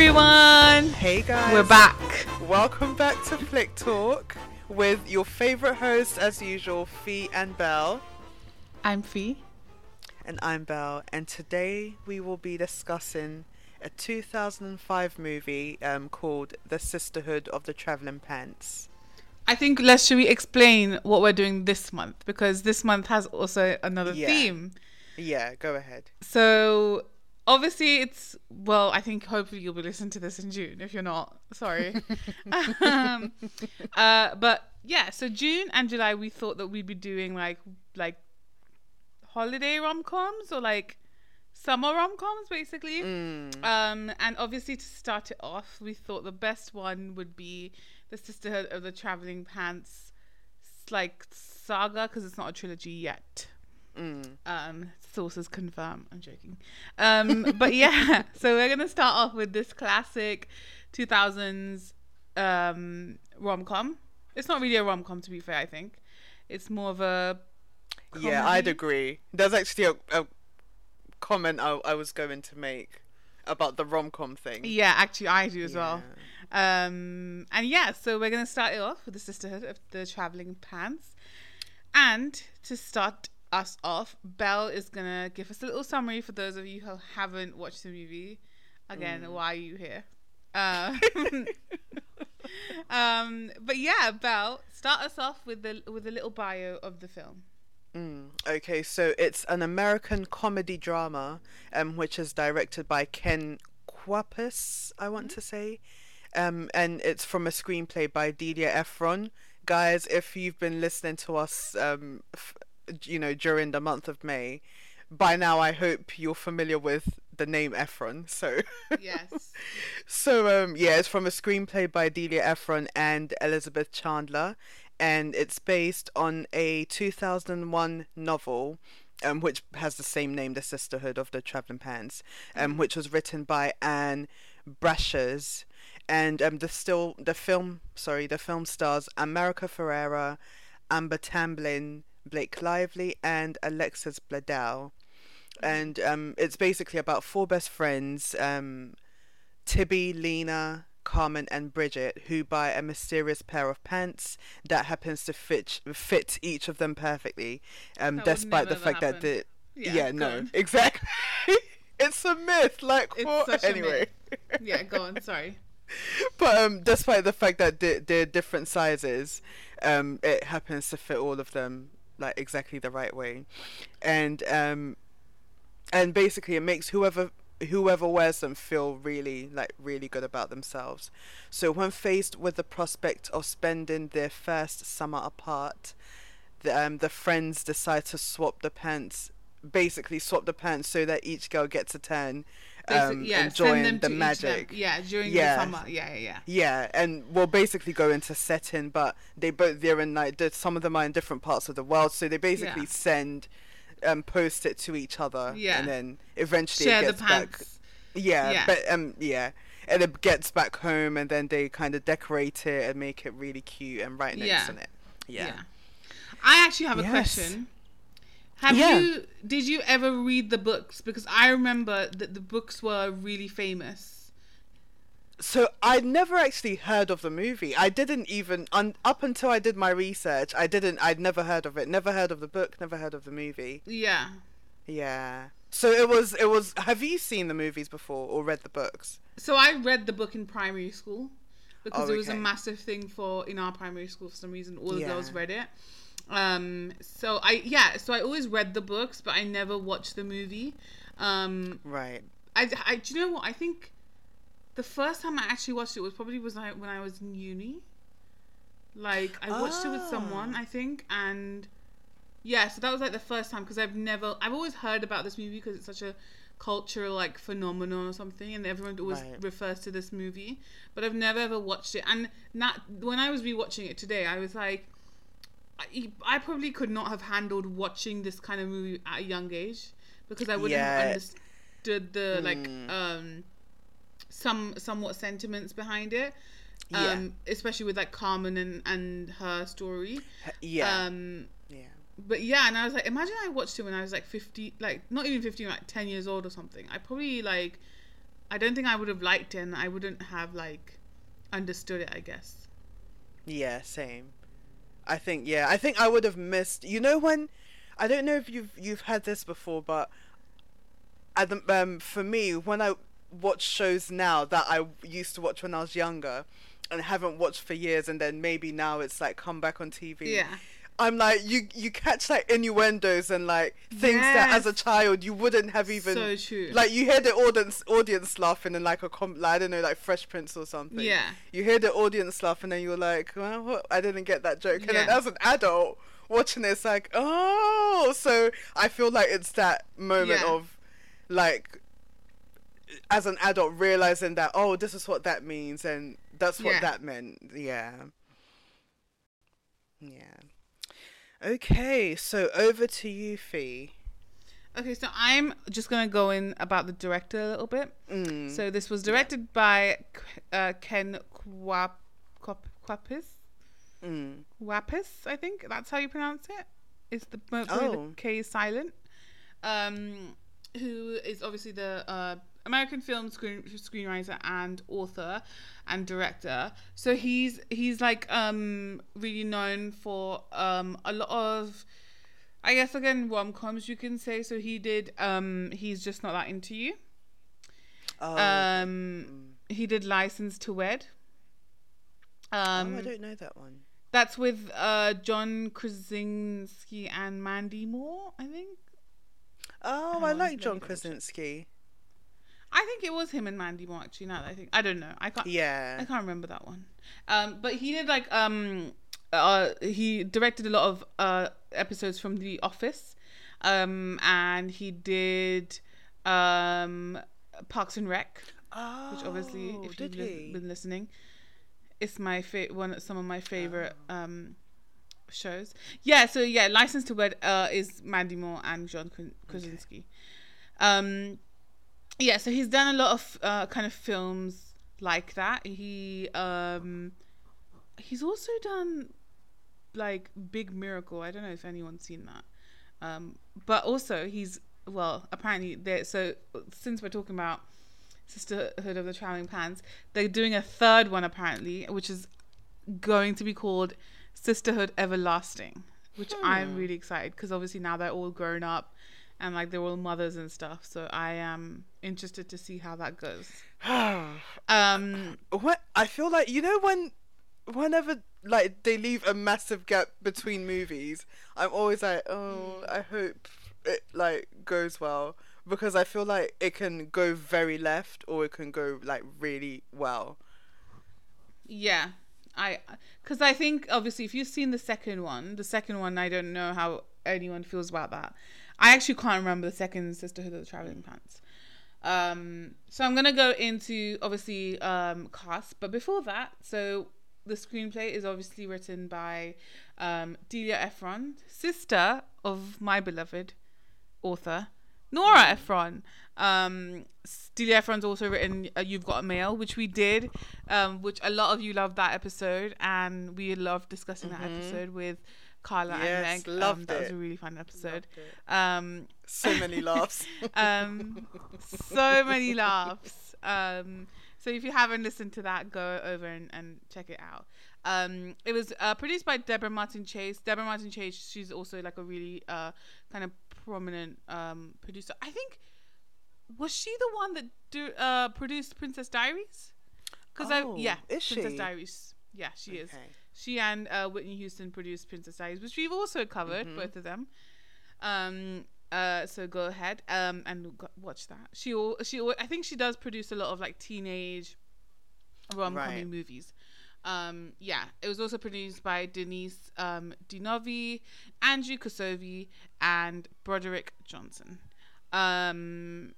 everyone. Hey guys. We're back. Welcome back to Flick Talk with your favorite hosts as usual, Fee and Belle. I'm Fee. And I'm Belle. And today we will be discussing a 2005 movie um, called The Sisterhood of the Traveling Pants. I think let's should we explain what we're doing this month because this month has also another Yeah. theme. Yeah, go ahead. So obviously it's well, I think hopefully you'll be listening to this in June. If you're not, sorry. um, uh, but yeah, so June and July we thought that we'd be doing like like holiday rom coms or like summer rom coms basically. Mm. Um, and obviously, to start it off, we thought the best one would be the Sisterhood of the Traveling Pants, like saga, because it's not a trilogy yet. Mm. Um, sources confirm. I'm joking. Um, but yeah, so we're gonna start off with this classic 2000s um rom com. It's not really a rom com, to be fair. I think it's more of a Yeah, I'd agree. There's actually a, a comment I, I was going to make about the rom com thing. Yeah, actually, I do as well. Um, and yeah, so we're gonna start it off with the Sisterhood of the Traveling Pants, and to start us off, Belle is gonna give us a little summary for those of you who haven't watched the movie. Again, Mm. why are you here? Uh, um, but yeah, Belle, start us off with the with a little bio of the film. Mm, okay, so it's an American comedy drama, um, which is directed by Ken Kwapis, I want to say, um, and it's from a screenplay by Delia Ephron. Guys, if you've been listening to us, um, f- you know, during the month of May, by now I hope you're familiar with the name Ephron. So, Yes. so um, yeah, it's from a screenplay by Delia Ephron and Elizabeth Chandler, and it's based on a 2001 novel, um, which has the same name, The Sisterhood of the Traveling Pants, um, which was written by Ann Brashares, and um, the still the film, sorry, the film stars America Ferrera, Amber Tamblyn, Blake Lively, and Alexis Bledel. And um, it's basically about four best friends, um, Tibby, Lena, Carmen, and Bridget, who buy a mysterious pair of pants that happens to fit fit each of them perfectly, um, despite the fact that the Yeah. yeah, no, on. exactly. it's a myth, like It's what? such a Anyway, Yeah, go on. Sorry. but um, despite the fact that they're, they're different sizes, um, it happens to fit all of them like exactly the right way, and um, and basically it makes whoever whoever wears them feel really like really good about themselves. So when faced with the prospect of spending their first summer apart, the, um, the friends decide to swap the pants. Basically, swap the pants so that each girl gets a turn, um, yeah, enjoying the magic. Yeah, during Yeah. the summer. Yeah, yeah, yeah. Yeah, and we'll basically go into setting, but they both they're in like some of them are in different parts of the world, so they basically Yeah. send, um, post it to each other, Yeah. and then eventually Share it the gets back. Yeah, Yeah. but um, yeah, and it gets back home, and then they kind of decorate it and make it really cute and write notes Yeah. on it. Yeah. I actually have a Yes. question. Have Yeah. you did you ever read the books? Because I remember that the books were really famous. So I never actually heard of the movie. I didn't even un- up until I did my research. I didn't. I'd never heard of it. Never heard of the book. Never heard of the movie. Yeah. Yeah. So it was. It was. Have you seen the movies before or read the books? So I read the book in primary school because Oh, it was a massive thing for in our primary school for some reason. All the Yeah. girls read it. Um. So I yeah. So I always read the books, but I never watched the movie. Um. Right. I, I do you know what I think. The first time I actually watched it was probably was like when I was in uni. Like I watched it with someone, Ah. I think, and yeah, so that was like the first time because I've never, I've always heard about this movie because it's such a cultural like phenomenon or something, and everyone always Right. refers to this movie, but I've never ever watched it. And not when I was rewatching it today, I was like, I, I probably could not have handled watching this kind of movie at a young age because I wouldn't have understood the like Mm. um some somewhat sentiments behind it. Yeah. Um, especially with like Carmen and, and her story. Yeah. Um, yeah. but yeah, and I was like, imagine I watched it when I was like 50, like not even 15, like 10 years old or something. I probably like I don't think I would have liked it, and I wouldn't have like understood it. I guess. Yeah, same. I think yeah, I think I would have missed. You know when I don't know if you've you've had this before, but at the, um for me when I watch shows now that I used to watch when I was younger and haven't watched for years, and then maybe now it's like come back on TV. Yeah. I'm like you you catch like innuendos and like things that as a child you wouldn't have even So true. like you hear the audience audience laughing in like a com- like, I don't know like Fresh Prince or something. Yeah. You hear the audience laugh and then you're like, well, what? I didn't get that joke. And then as an adult watching it's like, oh, so I feel like it's that moment Yeah. of like as an adult realizing that oh this is what that means and that's what Yeah. that meant yeah yeah okay so over to you fee Okay, so I'm just gonna go in about the director a little bit. mm. So this was directed by uh, Ken Kwapis. mm. I think that's how you pronounce it. It's the, Oh. the K is silent. Um, who is obviously the uh, American film screen screenwriter and author and director. So he's he's like um really known for um a lot of. I guess again rom coms you can say. So he did um he's just not that into you. oh, Um he did License to Wed. Um oh, I don't know that one that's with uh, John Krasinski and Mandy Moore, I think. oh I like John. Krasinski I think it was him and Mandy Moore actually. Now that I think, I don't know. I can't. yeah I can't remember that one. Um, but he did like um, uh, he directed a lot of uh episodes from The Office, um, and he did um Parks and Rec, oh which obviously if you've he? been listening, it's my fa- one some of my favorite Oh. um shows. Yeah, so yeah, License to Wed uh, is Mandy Moore and John Kra- Krasinski. Um, yeah, so he's done a lot of uh, kind of films like that. He um, he's also done like Big Miracle. I don't know if anyone's seen that. Um, but also he's well, apparently there. So since we're talking about Sisterhood of the Traveling Pants, they're doing a third one apparently, which is going to be called Sisterhood Everlasting, which I'm Hmm. really excited because obviously now they're all grown up and like they're all mothers and stuff. So I am interested to see how that goes. Um, what I feel like you know when whenever like they leave a massive gap between movies, I'm always like, oh, I hope it like goes well because I feel like it can go very left or it can go like really well. yeah, I because I think obviously if you've seen the second one, the second one I don't know how anyone feels about that. I actually can't remember the second Sisterhood of the Traveling Pants. Um, so I'm gonna go into obviously um, cast, but before that, so the screenplay is obviously written by um, Delia Ephron, sister of my beloved author Nora Ephron. Um, Delia Ephron's also written uh, "You've Got a Mail," which we did, um, which a lot of you loved that episode, and we loved discussing that episode with Carla Yes, and Meg. loved um, that was a really fun episode. Um, So many laughs. um, so many laughs. Um, so if you haven't listened to that, go over and, and check it out. Um, it was uh, produced by Deborah Martin Chase. Deborah Martin Chase, she's also like a really uh, kind of prominent um, producer. I think was she the one that do, uh, produced Princess Diaries? Because Oh, I yeah, is Princess she? Diaries. Yeah, she is. She and uh, Whitney Houston produced Princess Diaries, which we've also covered, Mm-hmm. both of them. Um, uh, so go ahead um, and watch that. She al- she al- I think she does produce a lot of like teenage rom com Right. movies. Um, yeah, it was also produced by Denise um, Di Novi, Andrew Kosove, and Broderick Johnson. Um,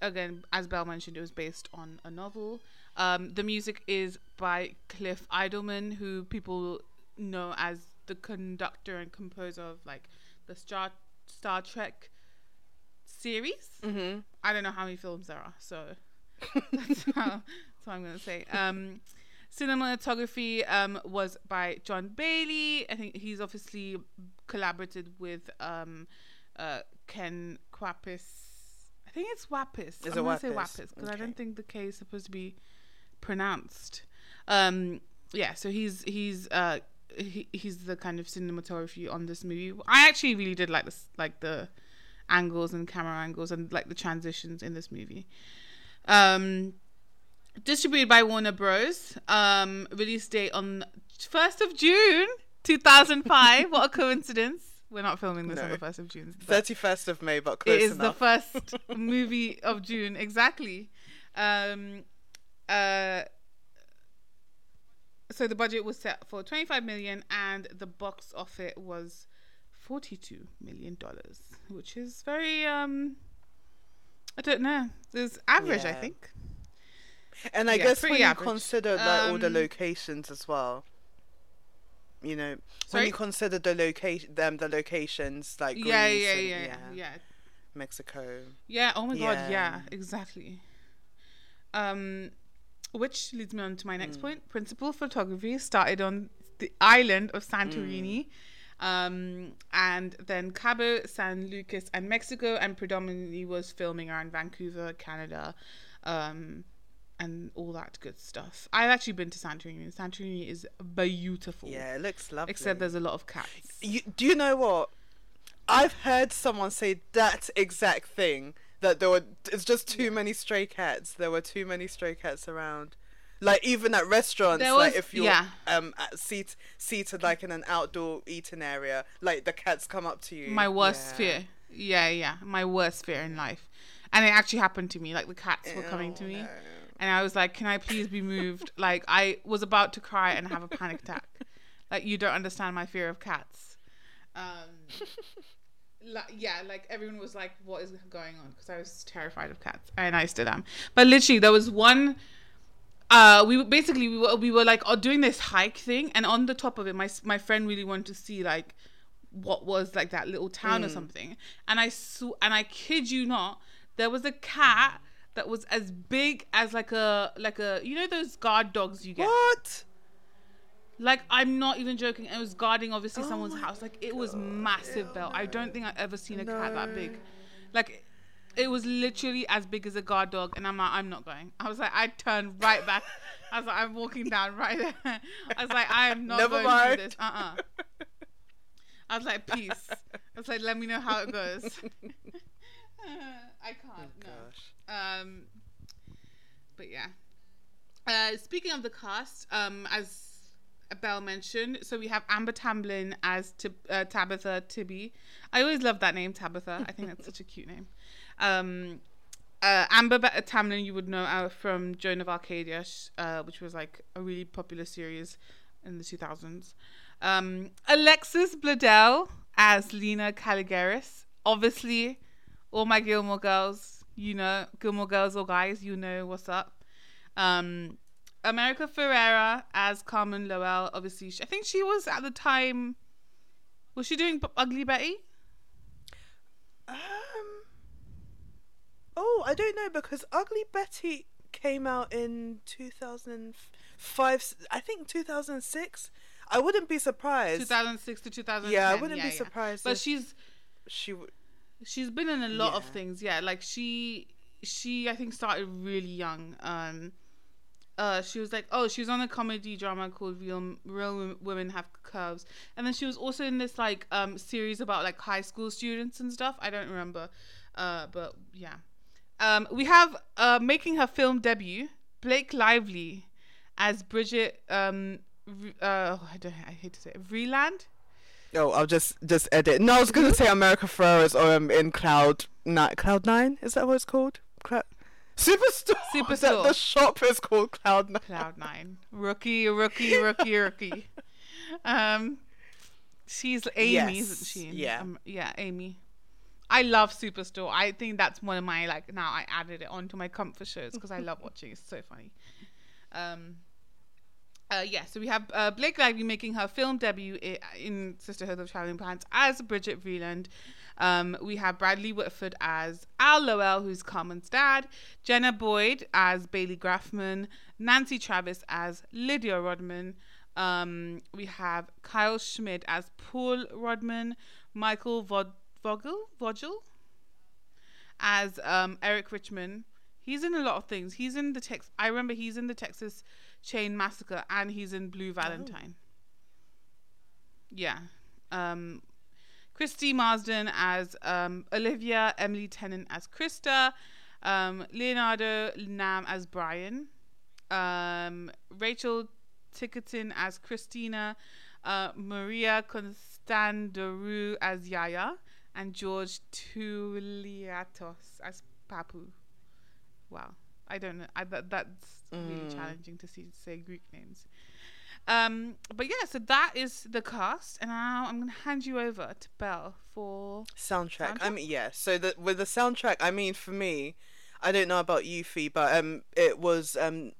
again, as Belle mentioned, it was based on a novel. Um, the music is by Cliff Eidelman, who people know as the conductor and composer of like the Star Star Trek series. Mm-hmm. I don't know how many films there are, so that's, how, that's what I'm gonna say. Um, cinematography um, was by John Bailey. I think he's obviously collaborated with um, uh, Ken Kwapis. I think it's Wappis. Is I'm it gonna say Wappis? Wappis because I don't think the K is supposed to be pronounced. Um, yeah, so he's he's uh he, he's the kind of cinematography on this movie. I actually really did like this, like the angles and camera angles and like the transitions in this movie. Um, distributed by Warner Bros. Um, release date on first of June, two thousand five. what a coincidence! We're not filming this on the first of June. Thirty first of May, but close it is enough. the first movie of June, exactly. Um, uh, so the budget was set for 25 million, and the box office was 42 million dollars, which is very um, I don't know, it's average, I think. And I Yeah, guess when pretty you consider like all the Um, locations as well, you know, when Sorry? you consider the location, them the locations like Yeah, Greece yeah, and- yeah, yeah, Mexico. Yeah. Oh my god, yeah, Yeah. exactly. Um, which leads me on to my Mm. next point. Principal photography started on the island of Santorini, Mm. um, and then Cabo San Lucas and Mexico, and predominantly was filming around Vancouver, Canada, um, and all that good stuff. I've actually been to Santorini. Santorini is beautiful. Yeah, it looks lovely. Except there's a lot of cats. you, do you know what? I've heard someone say that exact thing. That there were, it's just too many stray cats. There were too many stray cats around. Like even at restaurants, There like was- if you're yeah. um at seat seated like in an outdoor eating area, like the cats come up to you. my worst Yeah. fear. Yeah, yeah, my worst fear in life, and it actually happened to me. Like the cats were coming to me, no. and I was like, "Can I please be moved?" like I was about to cry and have a panic attack. Like you don't understand my fear of cats. Um, like, yeah, like everyone was like, "What is going on?" Because I was terrified of cats, and I still am. But literally, there was one. Uh, we were basically we were we were like oh, doing this hike thing, and on the top of it, my my friend really wanted to see like what was like that little town or something, and I saw and I kid you not, there was a cat that was as big as like a like a you know those guard dogs you get. What? Like I'm not even joking. It was guarding obviously Oh someone's house. Like it was massive, Belle. I don't think I've ever seen a cat that big. Like it was literally as big as a guard dog, and I'm like, I'm not going. I was like, I turned right back. I was like, I'm walking down right there. I was like, I am not Never going mind. this. Uh uh I was like, peace. I was like, let me know how it goes. I can't. no. Gosh. Um, but yeah. Uh, speaking of the cast, um, as Belle mentioned, so we have Amber Tamblyn as Tib- uh, Tabitha Tibby. I always love that name, Tabitha. I think that's such a cute name. Um, uh, Amber Ba- Tamblyn, you would know uh, from Joan of Arcadia, uh, which was like a really popular series in the 2000s. Um, Alexis Bledel as Lena Kaligaris. Obviously, all my Gilmore girls, you know, Gilmore girls or guys, you know what's up. Um, America Ferrera as Carmen Lowell. Obviously, I think she was at the time. Was she doing Ugly Betty? Um. Oh, I don't know because Ugly Betty came out in 2005. I think 2006. I wouldn't be surprised. 2006 to two thousand. Yeah, I wouldn't be surprised But she's she would. she's been in a lot of things. Yeah, like she she I think started really young. Um, uh, she was like, oh, she was on a comedy drama called Real Real Women Have Curves, and then she was also in this like um series about like high school students and stuff. I don't remember, uh, but yeah. Um, we have uh making her film debut Blake Lively as Bridget um. Uh, oh, I don't. I hate to say it. Vreeland. Oh, I'll just just edit. No, I was gonna say America Ferrera's um in Cloud Nine. Cloud Nine is that what it's called? Cloud. Superstore. Superstore. The, the shop is called Cloud Nine. Cloud Nine. Rookie, rookie, rookie, rookie. Um, she's Amy, Yes, isn't she? yeah. Um, yeah, Amy. I love Superstore. I think that's one of my like now I added it onto my comfort shows because I love watching. It's so funny. Um. Uh, yeah, so we have uh, Blake Lively making her film debut in Sisterhood of Traveling Pants as Bridget Vreeland. Um, we have Bradley Whitford as Al Lowell, who's Carmen's dad, Jenna Boyd as Bailey Graffman, Nancy Travis as Lydia Rodman. Um, we have Kyle Schmid as Paul Rodman, Michael Vod- Vogel, Vogel as um, Eric Richman. He's in a lot of things. He's in the Tex. I remember he's in the Texas Chain Massacre, and he's in Blue Valentine. Yeah. Um, Christy Marsden as um, Olivia, Emily Tennant as Krista, um, Leonardo Nam as Brian, um, Rachel Tickerton as Christina, uh, Maria Constandoru as Yaya, and George Touliatos as Papu. Wow, I don't know. I, that, that's really challenging to see say Greek names. Um, but yeah, so that is the cast, and now I'm gonna hand you over to Belle for Soundtrack. I mean, yeah. So the with the soundtrack, I mean, for me, I don't know about you, Fee, but um, it was um,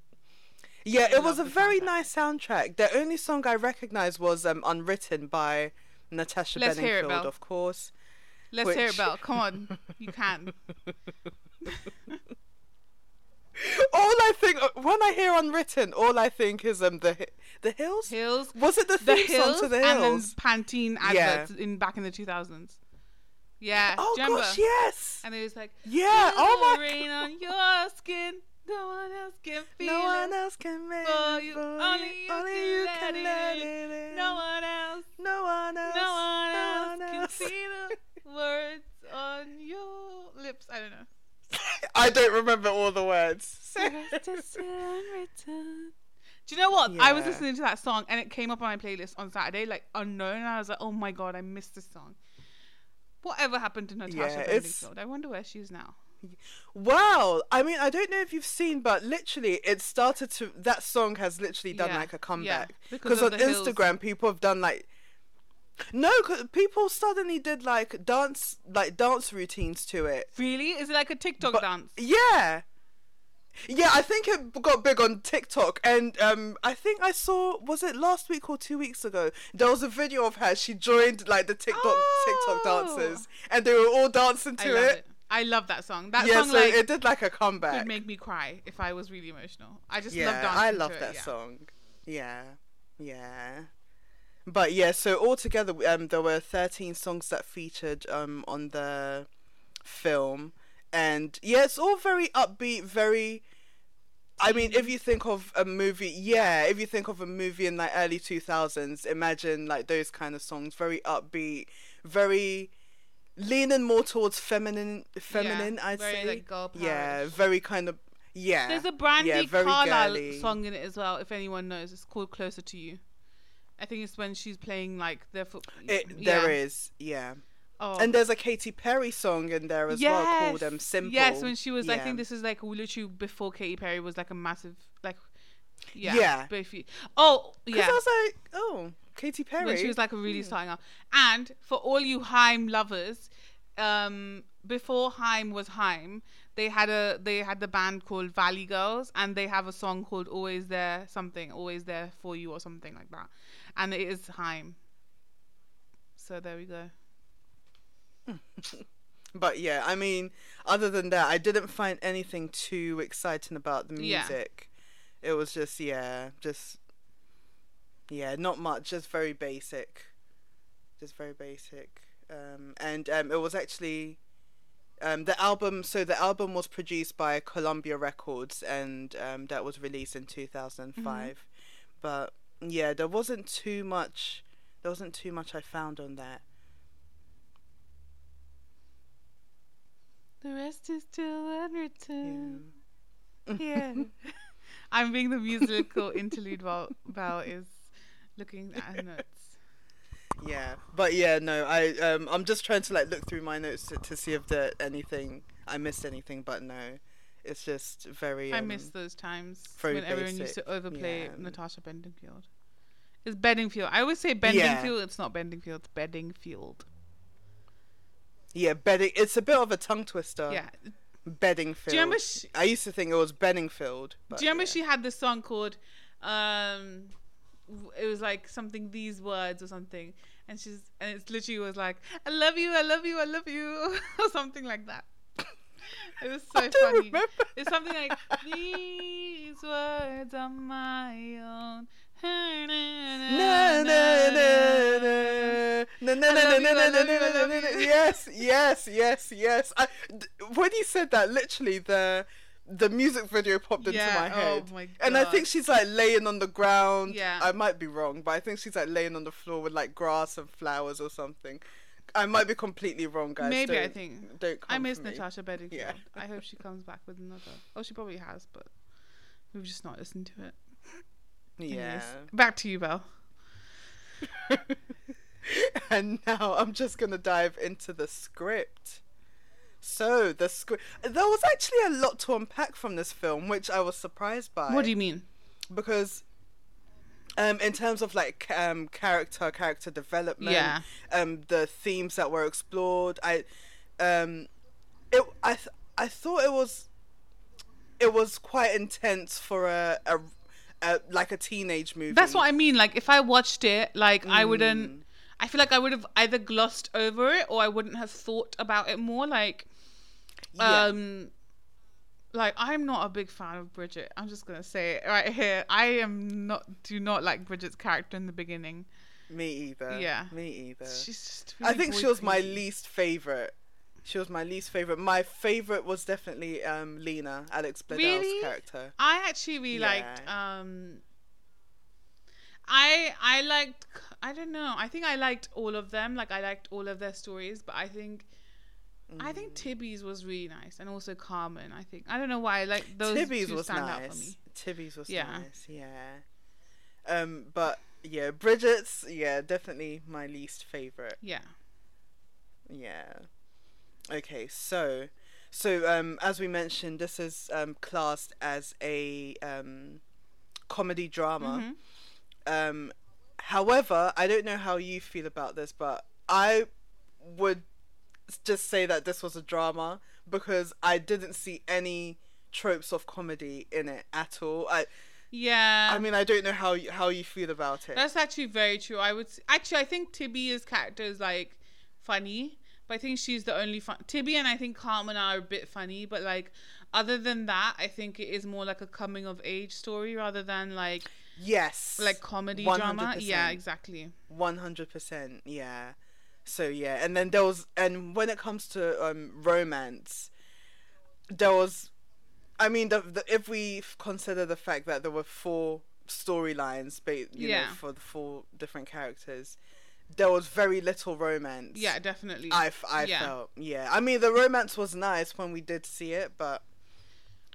yeah, it was a very soundtrack. nice soundtrack. The only song I recognized was um, "Unwritten" by Natasha Let's hear it, of course. Let's hear it, Which- Belle. Come on, you can. All I think when I hear "Unwritten," all I think is um the the hills. Hills, Was it the the theme hills, song to the and then hills? Pantene Yeah. adverts in back in the 2000s. Yeah, Oh remember? gosh, yes. And it was like, Yeah, oh my rain on your skin. No one else can feel No one else can make for you. for Only you Only can you let can let it in. No one else. No one else. No one no else can else. see the words on your lips. I don't know. I don't remember all the words. Do you know what? I was Yeah. listening to that song and it came up on my playlist on Saturday, like unknown. And I was like, oh my god, I missed this song. Whatever happened to Natasha Yeah, it's-? I wonder where she is now. Wow. I mean, I don't know if you've seen, but literally, it started to. That song has literally done Yeah, like a comeback. because Because of on the Hills. Instagram, people have done like. No, 'cause people suddenly did like dance, like dance routines to it. Really? Is it like a TikTok But- dance? Yeah. Yeah, I think it got big on TikTok, and um, I think I saw was it last week or two weeks ago? There was a video of her. She joined like the TikTok TikTok Oh. dancers, and they were all dancing I to love it. it. I love that song. That Yeah, song so like it did like a comeback. could make me cry if I was really emotional. I just yeah, love dancing. I love it, that yeah. song. Yeah, yeah. But yeah, so altogether, um, there were thirteen songs that featured um on the film, and yeah, it's all very upbeat, very. I mean, if you think of a movie, yeah, if you think of a movie in like early two thousands, imagine like those kind of songs, very upbeat, very leaning more towards feminine, feminine. I'd very, say, like, girl yeah, power-ish. very kind of, yeah. There's a Brandi yeah, Carlile girly. song in it as well. If anyone knows, it's called "Closer to You." I think it's when she's playing like the foot. It, yeah. There is, yeah. Oh. And there's a Katy Perry song in there as well called um, Simple. Yes, when she was, I think this is like literally before Katy Perry was like a massive, like, yeah. Yeah. But if you, oh, yeah. I was like, oh, Katy Perry. When she was like a really Hmm. starting out. And for all you Haim lovers, um, before Haim was Haim, they had a they had the band called Valli Girls, and they have a song called "Always There" something, "Always There for You" or something like that, and it is Haim. So there we go. But yeah, I mean, other than that, I didn't find anything too exciting about the music. Yeah. It was just, yeah, just, yeah, not much, just very basic. Just very basic. Um, and um, it was actually, um, the album, so the album was produced by Columbia Records and um, that was released in 2005. But yeah, there wasn't too much, there wasn't too much I found on that. The rest is still unwritten. Yeah. Yeah. I'm being the musical interlude while Val is looking at her notes. Yeah, but yeah, no, I um, I'm just trying to like look through my notes to, to see if there anything I missed anything, but no, it's just very. I Um, miss those times when everyone used to overplay yeah. Natasha Bedingfield. It's Bedingfield. I always say Bedingfield. It's not Bedingfield. It's Bedingfield. Yeah, bedding. It's a bit of a tongue twister. yeah. Beddingfield. Do you remember? She, I used to think it was Benningfield. But do you remember yeah. she had this song called? Um, it was like something these words or something, and she's and it's literally was like I love you, I love you, I love you, or something like that. It was so funny. remember. It's something like these words are my own yes, yes, yes, yes. I, th- when he said that, literally the the music video popped yeah, into my head. Oh my and I think she's like laying on the ground. Yeah. I might be wrong, but I think she's like laying on the floor with like grass and flowers or something. I might be completely wrong, guys. Maybe don't, I think. Don't I miss Natasha Bedingfield. Yeah. I hope she comes back with another. Oh, she probably has, but we've just not listened to it. Yeah. Anyways, back to you, Belle. and now I'm just gonna dive into the script. So the script, there was actually a lot to unpack from this film, which I was surprised by. What do you mean? Because, um, in terms of like um character, character development, Yeah. um, the themes that were explored, I, um, it I th- I thought it was, it was quite intense for a a, a like a teenage movie. That's what I mean. Like, if I watched it, like, I Mm. wouldn't. I feel like I would have either glossed over it or I wouldn't have thought about it more. Like, Yeah. um, like I'm not a big fan of Bridget. I'm just gonna say it right here. I am not. Do not like Bridget's character in the beginning. Me either. Yeah. Me either. She's just. I think she was my least favorite. She was my least favorite. My favorite was definitely um Lena, Alex Bledel's Really? character. I actually really liked. Um, I I liked. I don't know. I think I liked all of them. Like I liked all of their stories, but I think. I think Mm. Tibby's was really nice, and also Carmen. I think I don't know why. Like those Tibby's two was stand out for me. nice. Tibby's was Yeah. nice. Yeah. Um, but yeah, Bridget's yeah definitely my least favorite. Yeah. Yeah. Okay, so so um as we mentioned, this is um classed as a um comedy drama. Mhm. Um, however, I don't know how you feel about this, but I would just say that this was a drama because I didn't see any tropes of comedy in it at all. I Yeah. I mean, I don't know how you, how you feel about it. That's actually very true. I would actually, I think Tibby's character is like funny, but I think she's the only fun. Tibby and I think Carmen are a bit funny, but like other than that, I think it is more like a coming of age story rather than like yes, like comedy drama. Yeah, exactly. One hundred percent, yeah. So yeah, and then there was, and when it comes to um romance, there was, I mean, the, the if we consider the fact that there were four storylines, ba- you Yeah. know, for the four different characters, there was very little romance. Yeah, definitely. I, f- I Yeah. felt yeah. I mean, the romance was nice when we did see it, but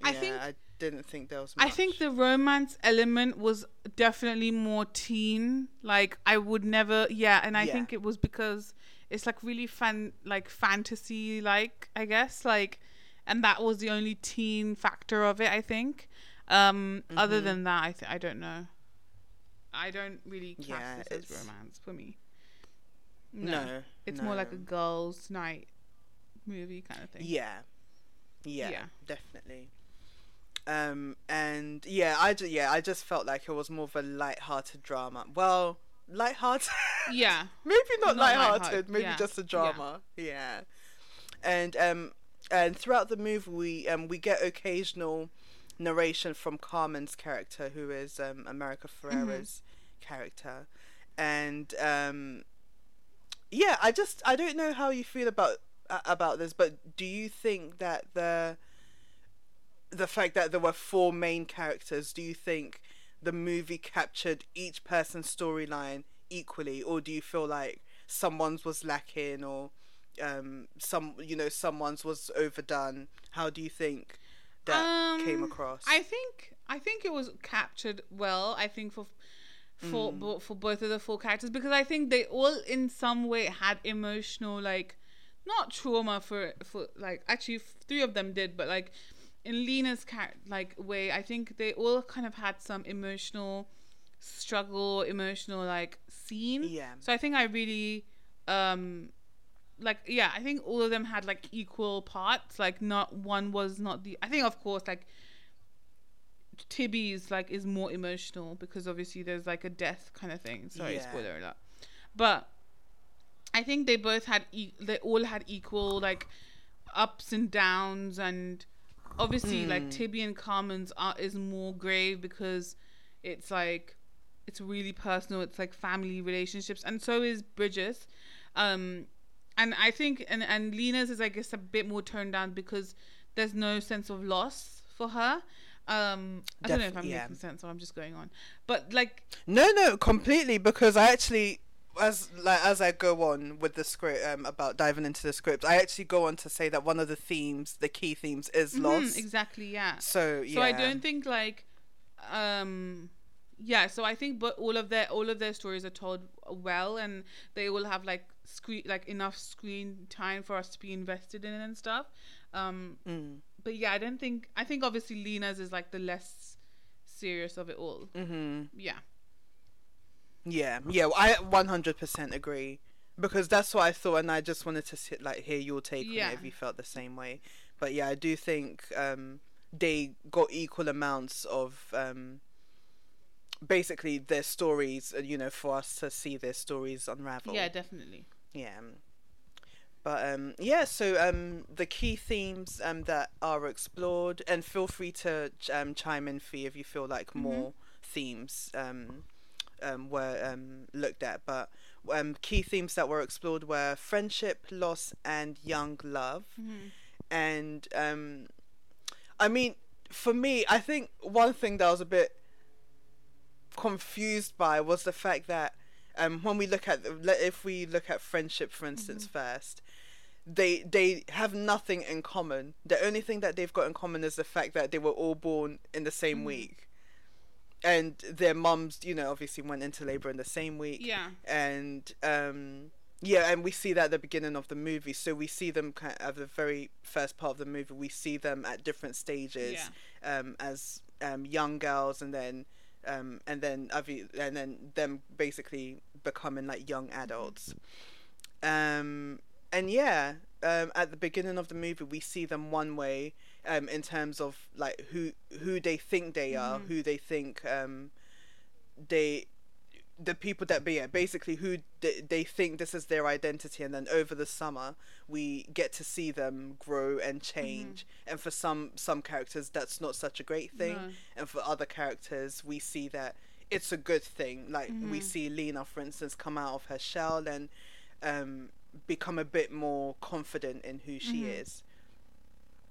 I think- I didn't think there was. Much. I think the romance element was definitely more teen. Like I would never, yeah, and I Yeah. think it was because it's like really fan, like fantasy, like I guess, like, and that was the only teen factor of it. I think. Um, Other Mhm. than that, I th- I don't know. I don't really class Yeah, this as romance for me. No, it's more like a girls' night movie kind of thing. Yeah. Yeah, Yeah. definitely. Um and yeah, I ju- yeah, I just felt like it was more of a light-hearted drama. Well, light-hearted. Yeah. maybe not, Not light-hearted, light-hearted, maybe yeah, just a drama. Yeah. And um and throughout the movie we um we get occasional narration from Carmen's character who is um America Mm-hmm. Ferrera's character. And um yeah, I just I don't know how you feel about about this, but do you think that the the fact that there were four main characters, do you think the movie captured each person's storyline equally, or do you feel like someone's was lacking, or um, some you know someone's was overdone? How do you think that came Um, across? I think I think it was captured well. I think for for Mm. bo- for both of the four characters because I think they all in some way had emotional like not trauma for for like actually three of them did but like in Lena's cat like way I think they all kind of had some emotional struggle emotional like scene Yeah. so I think I really um like yeah i think all of them had like equal parts like not one was not the i think of course like tibby's like is more emotional because obviously there's like a death kind of thing sorry Yeah. spoiler alert but i think they both had e- they all had equal like ups and downs and obviously like Mm. tibby and carmen's art is more grave because it's like it's really personal. It's like family relationships, and so is Bridges. Um, and I think and and Lena's is I guess a bit more toned down because there's no sense of loss for her. Um, I don't know if I'm yeah. making sense or I'm just going on, but like No, no, completely. Because I actually, as like as I go on with the script, um, about diving into the script, I actually go on to say that one of the themes, the key themes, is mhm, loss. exactly, yeah. So yeah. So I don't think like, um, yeah. So I think, but all of their all of their stories are told well, and they will have like screen like enough screen time for us to be invested in and stuff. Um, Mm. But yeah, I don't think. I think obviously Lena's is like the less serious of it all. Mhm. Yeah. Yeah, yeah, I one hundred percent agree because that's what I thought, and I just wanted to sit, like hear your take on Yeah. it if you felt the same way. But yeah, I do think um, they got equal amounts of um, basically their stories. uh, You know, for us to see their stories unravel. Yeah, definitely. Yeah. But um, yeah, so um, the key themes um, that are explored, and feel free to ch- um, chime in, Fee, if you feel like more themes um, um, were um, looked at. But um, key themes that were explored were friendship, loss, and young love. Mhm. And um, I mean, for me, I think one thing that I was a bit confused by was the fact that um, when we look at if we look at friendship, for instance, first, they they have nothing in common. The only thing that they've got in common is the fact that they were all born in the same week, and their mums, you know, obviously went into labor in the same week Yeah. and um yeah and we see that at the beginning of the movie so we see them kind of at the very first part of the movie we see them at different stages Yeah. um as um young girls and then um and then and then them basically becoming like young adults um and yeah um at the beginning of the movie we see them one way um in terms of like who who they think they are Mhm. who they think um they the people that be yeah, basically who they, they think this is their identity and then over the summer we get to see them grow and change and for some some characters that's not such a great thing No. and for other characters we see that it's a good thing like we Mhm. see lena for instance come out of her shell and um become a bit more confident in who she Mhm. is.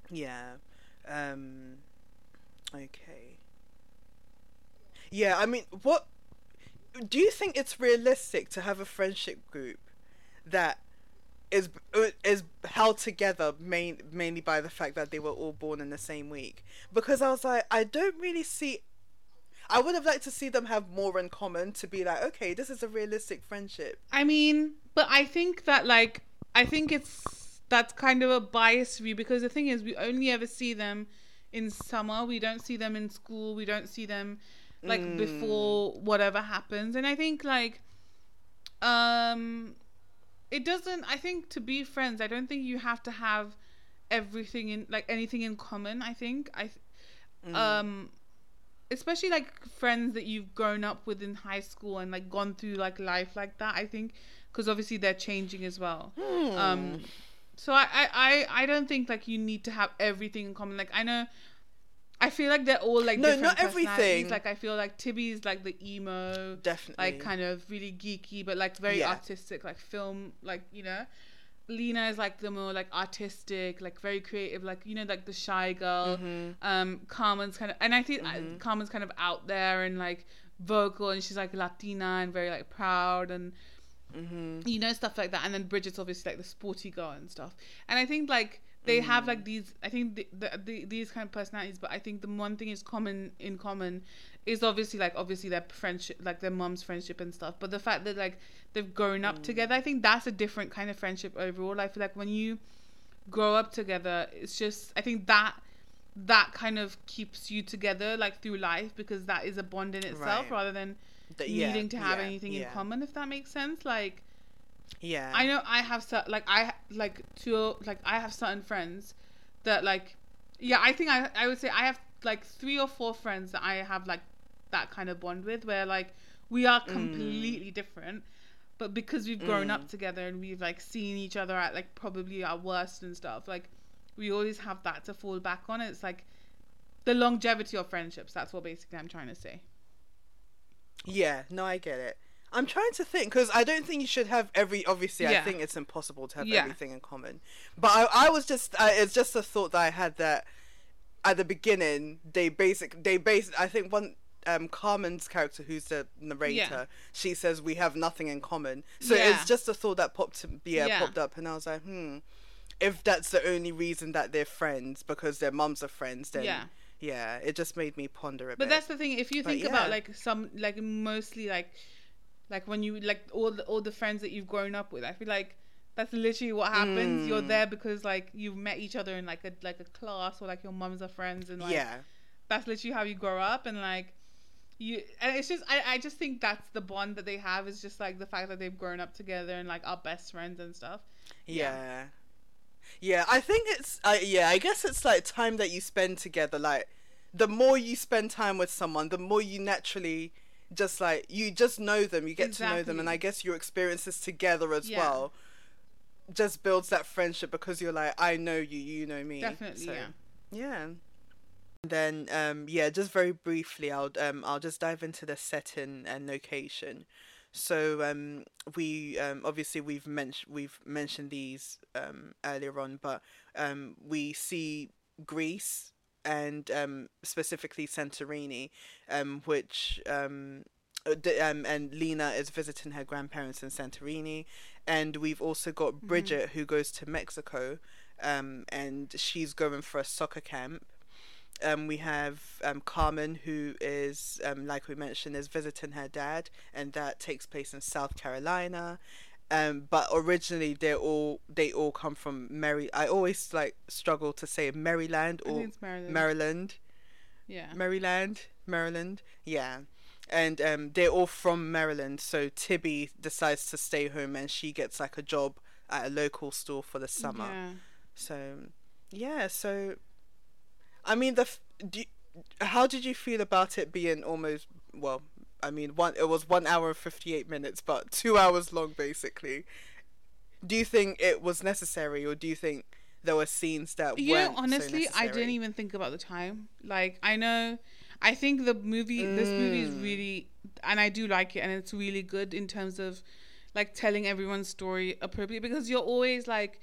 Yeah um okay. Yeah i mean what do you think it's realistic to have a friendship group that is is held together main, mainly by the fact that they were all born in the same week? Because i was like i don't really see i would have liked to see them have more in common to be like okay this is a realistic friendship I mean, but I think that like I think it's that's kind of a biased view because the thing is we only ever see them in summer. We don't see them in school. We don't see them like Mm. before whatever happens. And I think like um it doesn't I think to be friends, I don't think you have to have everything in like anything in common, I think. I th- Mm. um especially like friends that you've grown up with in high school and like gone through like life like that i think because obviously they're changing as well Hmm. um so I, I i i don't think like you need to have everything in common like i know i feel like they're all like No, different not everything. like i feel like tibby's like the emo definitely like kind of really geeky but like very Yeah. artistic like film like you know lena is like the more like artistic like very creative like you know like the shy girl Mhm. um carmen's kind of and i think uh Mhm. carmen's kind of out there and like vocal and she's like latina and very like proud and Mhm. you know stuff like that and then bridget's obviously like the sporty girl and stuff and i think like they have like these i think the, the, the, these kind of personalities but i think the one thing is common in common is obviously like obviously their friendship like their mom's friendship and stuff but the fact that like they've grown up together. I think that's a different kind of friendship overall. I feel like when you grow up together it's just i think that that kind of keeps you together like through life because that is a bond in itself Right. rather than That- yeah, needing to have yeah, anything in common if that makes sense. Like yeah. I know I have cer- like I like two like I have certain friends that like yeah I think I I would say I have like three or four friends that I have like that kind of bond with where like we are mm. completely different but because we've grown up Mm. together and we've like seen each other at like probably our worst and stuff like we always have that to fall back on it's like the longevity of friendships that's what basically I'm trying to say Yeah, no, I get it. I'm trying to think because I don't think you should have every. Obviously, I think it's impossible to have Yeah. everything in common. But I, I was just, I, it's just a thought that I had that at the beginning they basic, they base. I think one, um, Carmen's character, who's the narrator, she says we have nothing in common. So Yeah. it's just a thought that popped, yeah, Yeah. popped up, and I was like, hmm, if that's the only reason that they're friends because their mums are friends, then Yeah. yeah, it just made me ponder a But bit. But that's the thing. If you think yeah. about like some like mostly like like when you like all the all the friends that you've grown up with, I feel like that's literally what happens. You're Mm. there because like you've met each other in like a like a class or like your mums are friends and like yeah, that's literally how you grow up and like you and it's just I, I just think that's the bond that they have is just like the fact that they've grown up together and like are best friends and stuff. Yeah. Yeah, I think it's uh, yeah, I guess it's like time that you spend together like the more you spend time with someone, the more you naturally just like you just know them, you get to know them and I guess your experiences together as Yeah. well just builds that friendship because you're like I know you, you know me. Definitely, So, yeah. Yeah. And then um yeah, just very briefly I'll um I'll just dive into the setting and location. So um we um obviously we've mentioned we've mentioned these um earlier on, but um we see Greece and um specifically Santorini, um which um uh, um, and Lena is visiting her grandparents in Santorini, and we've also got Bridget who goes to Mexico, um, and she's going for a soccer camp. Um, we have um, Carmen, who is, um, like we mentioned, is visiting her dad, and that takes place in South Carolina. Um, but originally, they all they all come from Mary. I always like struggle to say Maryland or Maryland. Maryland. yeah. Maryland, Maryland, yeah. And um, they're all from Maryland, so Tibby decides to stay home, and she gets like a job at a local store for the summer. Yeah. So, yeah. So, I mean, the f- do you- how did you feel about it being almost well? I mean, one it was one hour and fifty eight minutes, but two hours long basically. Do you think it was necessary, or do you think there were scenes that you know honestly so i didn't even think about the time like i know i think the movie this movie is Mm. really and i do like it and it's really good in terms of like telling everyone's story appropriately because you're always like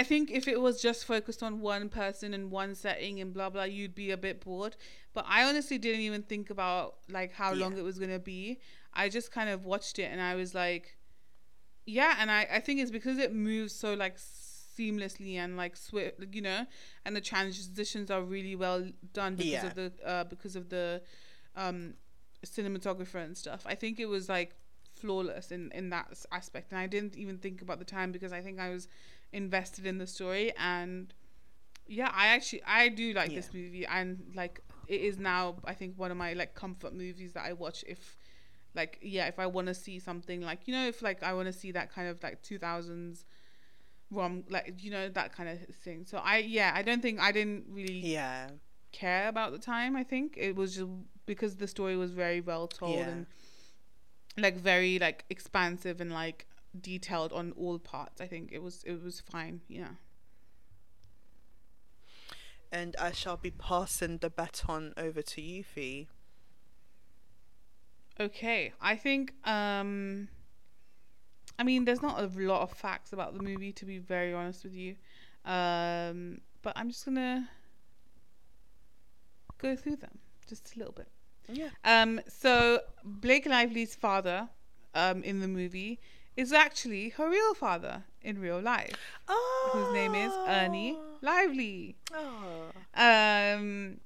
i think if it was just focused on one person and one setting and blah blah you'd be a bit bored. But i honestly didn't even think about like how long it was going to be. I just kind of watched it and i was like yeah and i i think it's because it moves so like seamlessly and like swift you know and the transitions are really well done because Yeah. of the uh because of the um cinematographer and stuff. I think it was like flawless in in that aspect and i didn't even think about the time because i think i was invested in the story and yeah i actually i do like this movie and like it is now i think one of my like comfort movies that i watch if like yeah if i want to see something like you know if like i want to see that kind of like 2000s rom like you know that kind of thing so i yeah i don't think i didn't really Yeah. care about the time i think it was just because the story was very well told Yeah. and like very like expansive and like detailed on all parts i think it was it was fine yeah And I shall be passing the baton over to you, Fee. Okay, I think um I mean there's not a lot of facts about the movie to be very honest with you. Um but I'm just to go through them just a little bit. Yeah. Um so Blake Lively's father um in the movie is actually her real father in real life, Oh. whose name is Ernie Lively. Oh. Um,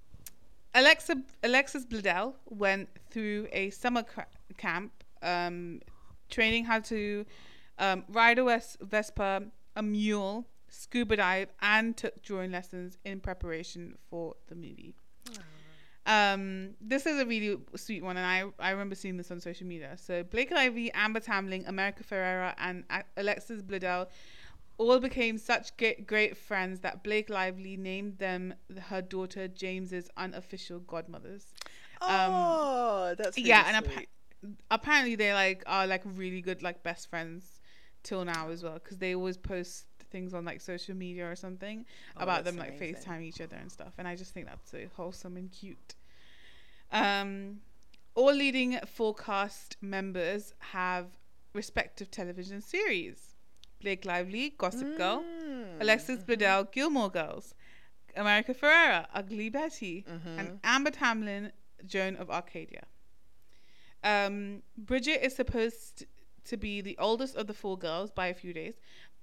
Alexa Alexis Bledel went through a summer cra- camp, um, training how to um, ride a Wes- Vespa, a mule, scuba dive, and took drawing lessons in preparation for the movie. Um, this is a really sweet one, and I I remember seeing this on social media. So Blake Lively, Amber Tamblyn, America Ferrera, and Alexis Bledel all became such great, friends that Blake Lively named them her daughter James's unofficial godmothers. Oh, that's really Um, yeah, and appa- apparently they like are like really good like best friends till now as well because they always post things on like social media or something Oh, about them like amazing. FaceTime each other and stuff and I just think that's so wholesome and cute. Um all leading forecast members have respective television series. Blake Lively, Gossip Girl, Mm. Alexis Bledel, Gilmore Girls, America Ferrera, Ugly Betty, Mm-hmm. and Amber Tamblyn, Joan of Arcadia. Um, Bridget is supposed to be the oldest of the four girls by a few days,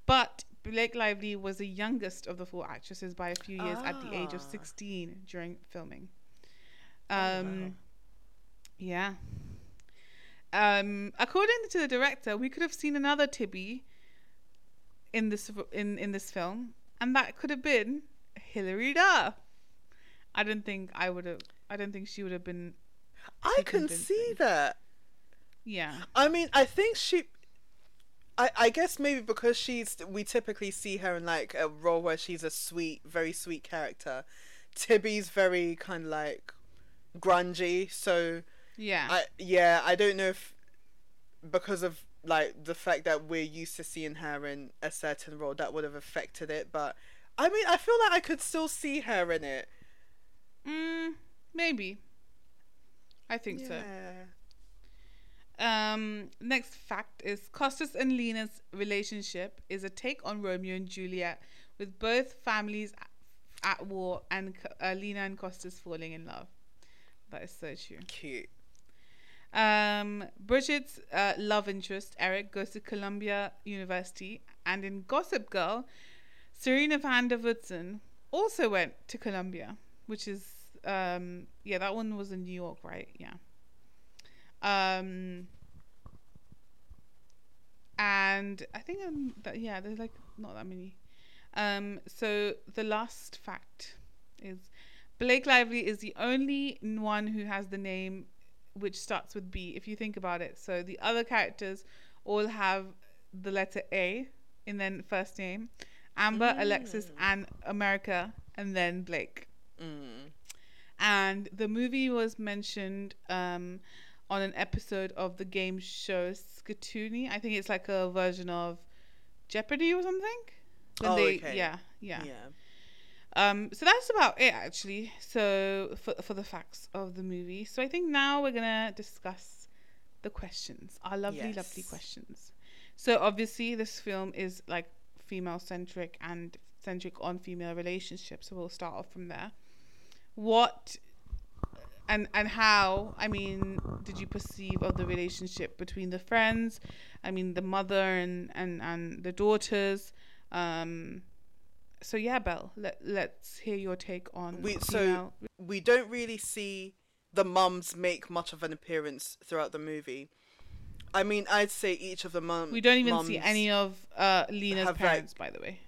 but Blake Lively was the youngest of the four actresses by a few years at the age of Ah. 16 during filming. Oh, Um. Yeah. Um, according to the director, we could have seen another Tibby in this in in this film, and that could have been Hilary Duff. I don't think I would have. I don't think she would have been. I can see that. Yeah. I mean, I think she. I, I guess maybe because she's we typically see her in like a role where she's a sweet, very sweet character. Tibby's very kind of like grungy, so Yeah. I yeah I don't know if because of like the fact that we're used to seeing her in a certain role that would have affected it, but I mean I feel like I could still see her in it. mm, maybe. I think so. Um, next fact is Costas and Lena's relationship is a take on Romeo and Juliet, with both families at war and uh, Lena and Costas falling in love. That is so true. Cute. Um, Bridget's uh, love interest, Eric, goes to Columbia University, and in Gossip Girl, Serena van der Woodsen also went to Columbia, which is, um, yeah, that one was in New York, right? Yeah. Um, and I think, um, that, yeah, there's like not that many. Um, so the last fact is Blake Lively is the only one who has the name which starts with B, if you think about it. So the other characters all have the letter A in their first name Amber, Alexis, and America, and then Blake. Mm. And the movie was mentioned um, on an episode of the game show Skatoony. I think it's like a version of Jeopardy or something. When Oh, they, okay. Yeah, yeah. yeah. Um, so that's about it actually. So for for the facts of the movie. So I think now we're gonna discuss the questions, our lovely, lovely questions. So obviously this film is like female centric and centric on female relationships. So we'll start off from there. What and and how I mean did you perceive of the relationship between the friends? I mean the mother and and and the daughters. Um, so yeah, Belle, let let's hear your take on We so female- we don't really see the mums make much of an appearance throughout the movie. I mean, I'd say each of the mum. we don't even see any of uh Lena's have, like- parents, by the way.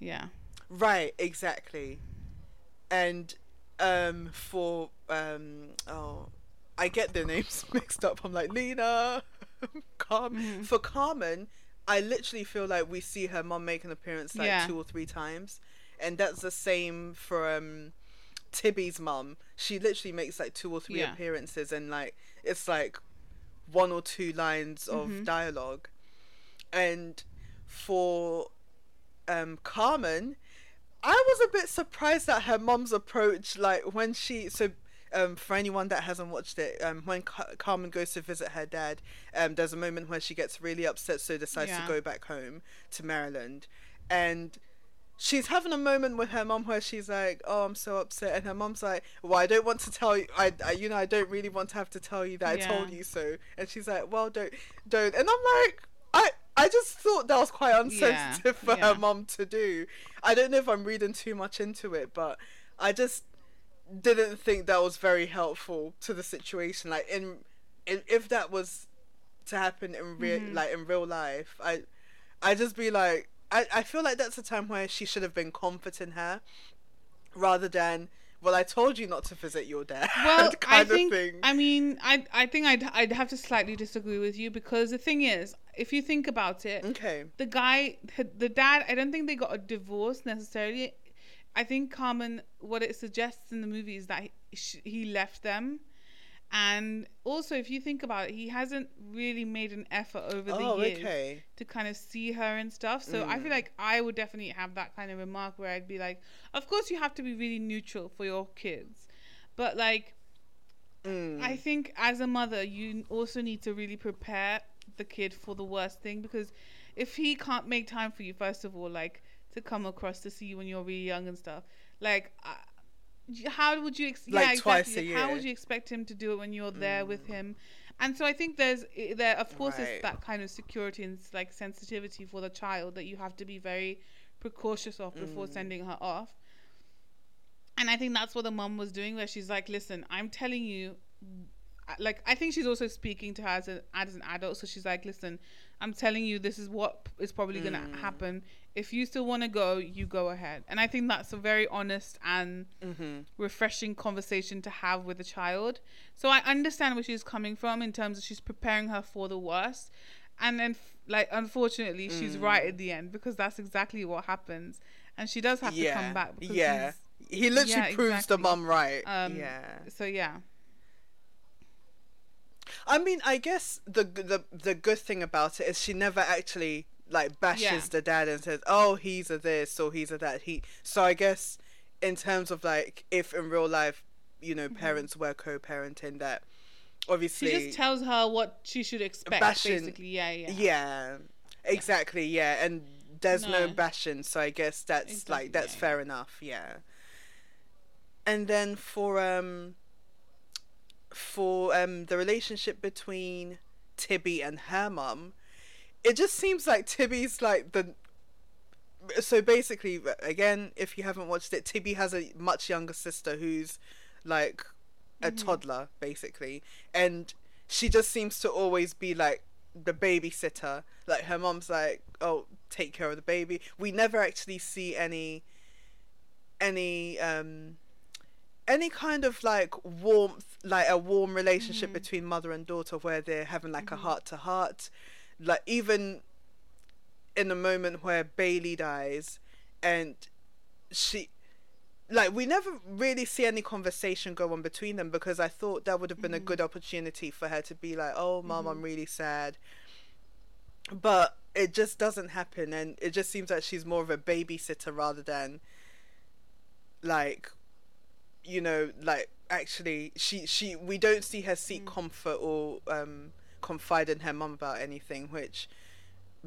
Yeah. Right, exactly. And um for um oh I get their names mixed up. I'm like Lena Carm Mhm. for Carmen, I literally feel like we see her mom make an appearance like Yeah. two or three times. And that's the same for um Tibby's mum. She literally makes like two or three Yeah. appearances and like it's like one or two lines of Mhm. dialogue. And for um Carmen, I was a bit surprised at her mom's approach. Like when she so. Um, for anyone that hasn't watched it, um, when Car- Carmen goes to visit her dad, um, there's a moment where she gets really upset, so decides Yeah. to go back home to Maryland, and she's having a moment with her mom where she's like, "Oh, I'm so upset," and her mom's like, "Well, I don't want to tell you. I, I you know, I don't really want to have to tell you that I told you so." And she's like, "Well, don't, don't." And I'm like, I, I just thought that was quite unsensitive for yeah. her mom to do. I don't know if I'm reading too much into it, but I just didn't think that was very helpful to the situation. Like in, in if that was to happen in real, Mhm. like in real life, I, I just be like, I, I feel like that's a time where she should have been comforting her, rather than, well, I told you not to visit your dad. Well, I think of thing. I mean I I think I'd I'd have to slightly disagree with you because the thing is, if you think about it, okay. the guy the dad I don't think they got a divorce necessarily. I think Carmen what it suggests in the movie is that he, he left them. And also, if you think about it, he hasn't really made an effort over the Oh, years okay. to kind of see her and stuff. So I feel Mm. like I would definitely have that kind of remark where I'd be like, of course you have to be really neutral for your kids, but like Mm. I think as a mother, you also need to really prepare the kid for the worst thing because if he can't make time for you, first of all, like to come across to see you when you're really young and stuff, like. How would you ex- Like yeah twice exactly a how year. Mm. would you expect him to do it when you're there with him and so i think there's there of course Right. it's that kind of security and like sensitivity for the child that you have to be very precautious of before Mm. sending her off and i think that's what the mum was doing where she's like listen i'm telling you like i think she's also speaking to her as, a, as an adult so she's like listen i'm telling you this is what is probably going to Mm. happen if you still want to go you go ahead and i think that's a very honest and Mhm. refreshing conversation to have with a child so i understand where she's coming from in terms of she's preparing her for the worst and then like unfortunately she's right Mm. at the end because that's exactly what happens and she does have yeah. to come back because yeah. He literally Yeah, proves the exactly. mum right. um yeah. so yeah I mean, I guess the the the good thing about it is she never actually like bashes Yeah. the dad and says, "Oh, he's a this or he's a that." He so I guess in terms of like if in real life, you know, parents were co-parenting, that obviously Mm-hmm. she just tells her what she should expect Bashing- basically yeah yeah yeah, exactly, yeah, and there's no, No. bashing, so I guess that's Exactly, like that's yeah, fair enough, yeah. And then for um for um the relationship between Tibby and her mum, it just seems like Tibby's like the so basically again, if you haven't watched it, Tibby has a much younger sister who's like a toddler basically, and she just seems to always be like the babysitter. Like her mom's like, "Oh, take care of the baby." We never actually see any any um any kind of like warmth like a warm relationship mm-hmm. between mother and daughter where they're having like a mm-hmm. heart to heart like even in the moment where Bailey dies and she like we never really see any conversation go on between them because I thought that would have been a mm-hmm. good opportunity for her to be like, "Oh, mom, I'm really sad." But it just doesn't happen and it just seems like she's more of a babysitter rather than like you know, like actually she she we don't see her seek comfort or um confide in her mum about anything which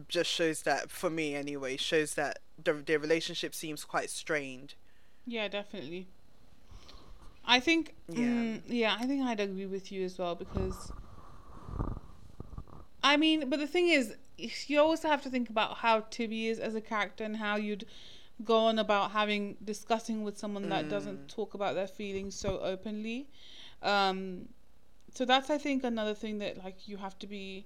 just shows that for me anyway shows that the, their relationship seems quite strained Yeah, definitely. I think Yeah. yeah. yeah, I think I'd agree with you as well because I mean, but the thing is, you also have to think about how Tibby is as a character and how you'd go on about having discussing with someone that doesn't talk about their feelings so openly. Um, so that's I think another thing that like you have to be,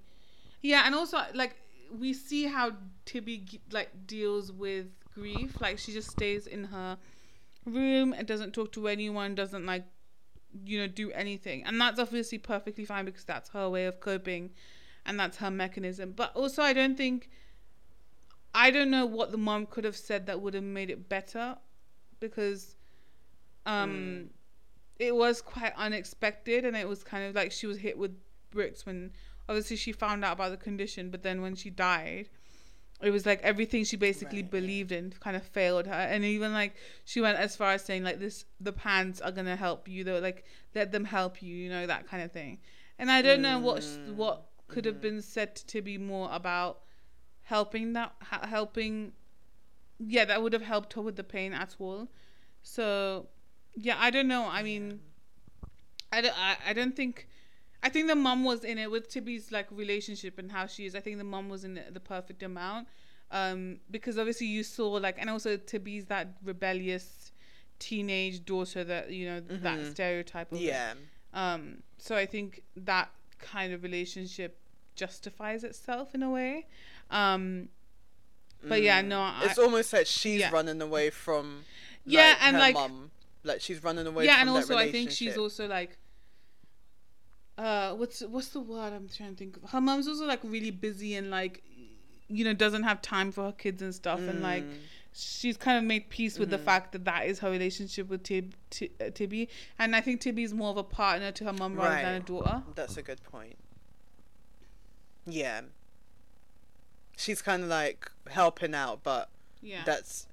yeah, and also like we see how Tibby like deals with grief. Like she just stays in her room and doesn't talk to anyone, doesn't like you know do anything, and that's obviously perfectly fine because that's her way of coping, and that's her mechanism. But also, I don't think. I don't know what the mom could have said that would have made it better, because, um, it was quite unexpected, and it was kind of like she was hit with bricks when obviously she found out about the condition, but then when she died, it was like everything she basically Right, believed in kind of failed her, and even like she went as far as saying like this, the pants are gonna help you, though, like let them help you, you know that kind of thing. And I don't know what Mm, what could have mhm. been said to be more about helping that ha- helping yeah that would have helped her with the pain at all so yeah i don't know i mean i don't I, I don't think i think the mom was in it with tibby's like relationship and how she is i think the mom was in it the perfect amount um because obviously you saw like and also tibby's that rebellious teenage daughter that you know that Mhm. stereotype of it. yeah Um, so I think that kind of relationship justifies itself in a way. Um, but yeah, Mm. no, I, it's almost like she's yeah. running away from Yeah, and, her like- mum like she's running away yeah, and also I think she's also like, uh, what's what's the word I'm trying to think of? Her mom's also like really busy and like, you know, doesn't have time for her kids and stuff, and like Mm. she's kind of made peace with the Mhm. fact that that is her relationship with Tib, Ti- uh, Tibby, and I think Tibby's more of a partner to her mom rather than a daughter. That's a good point. Yeah. She's kind of like helping out, but Yeah. that's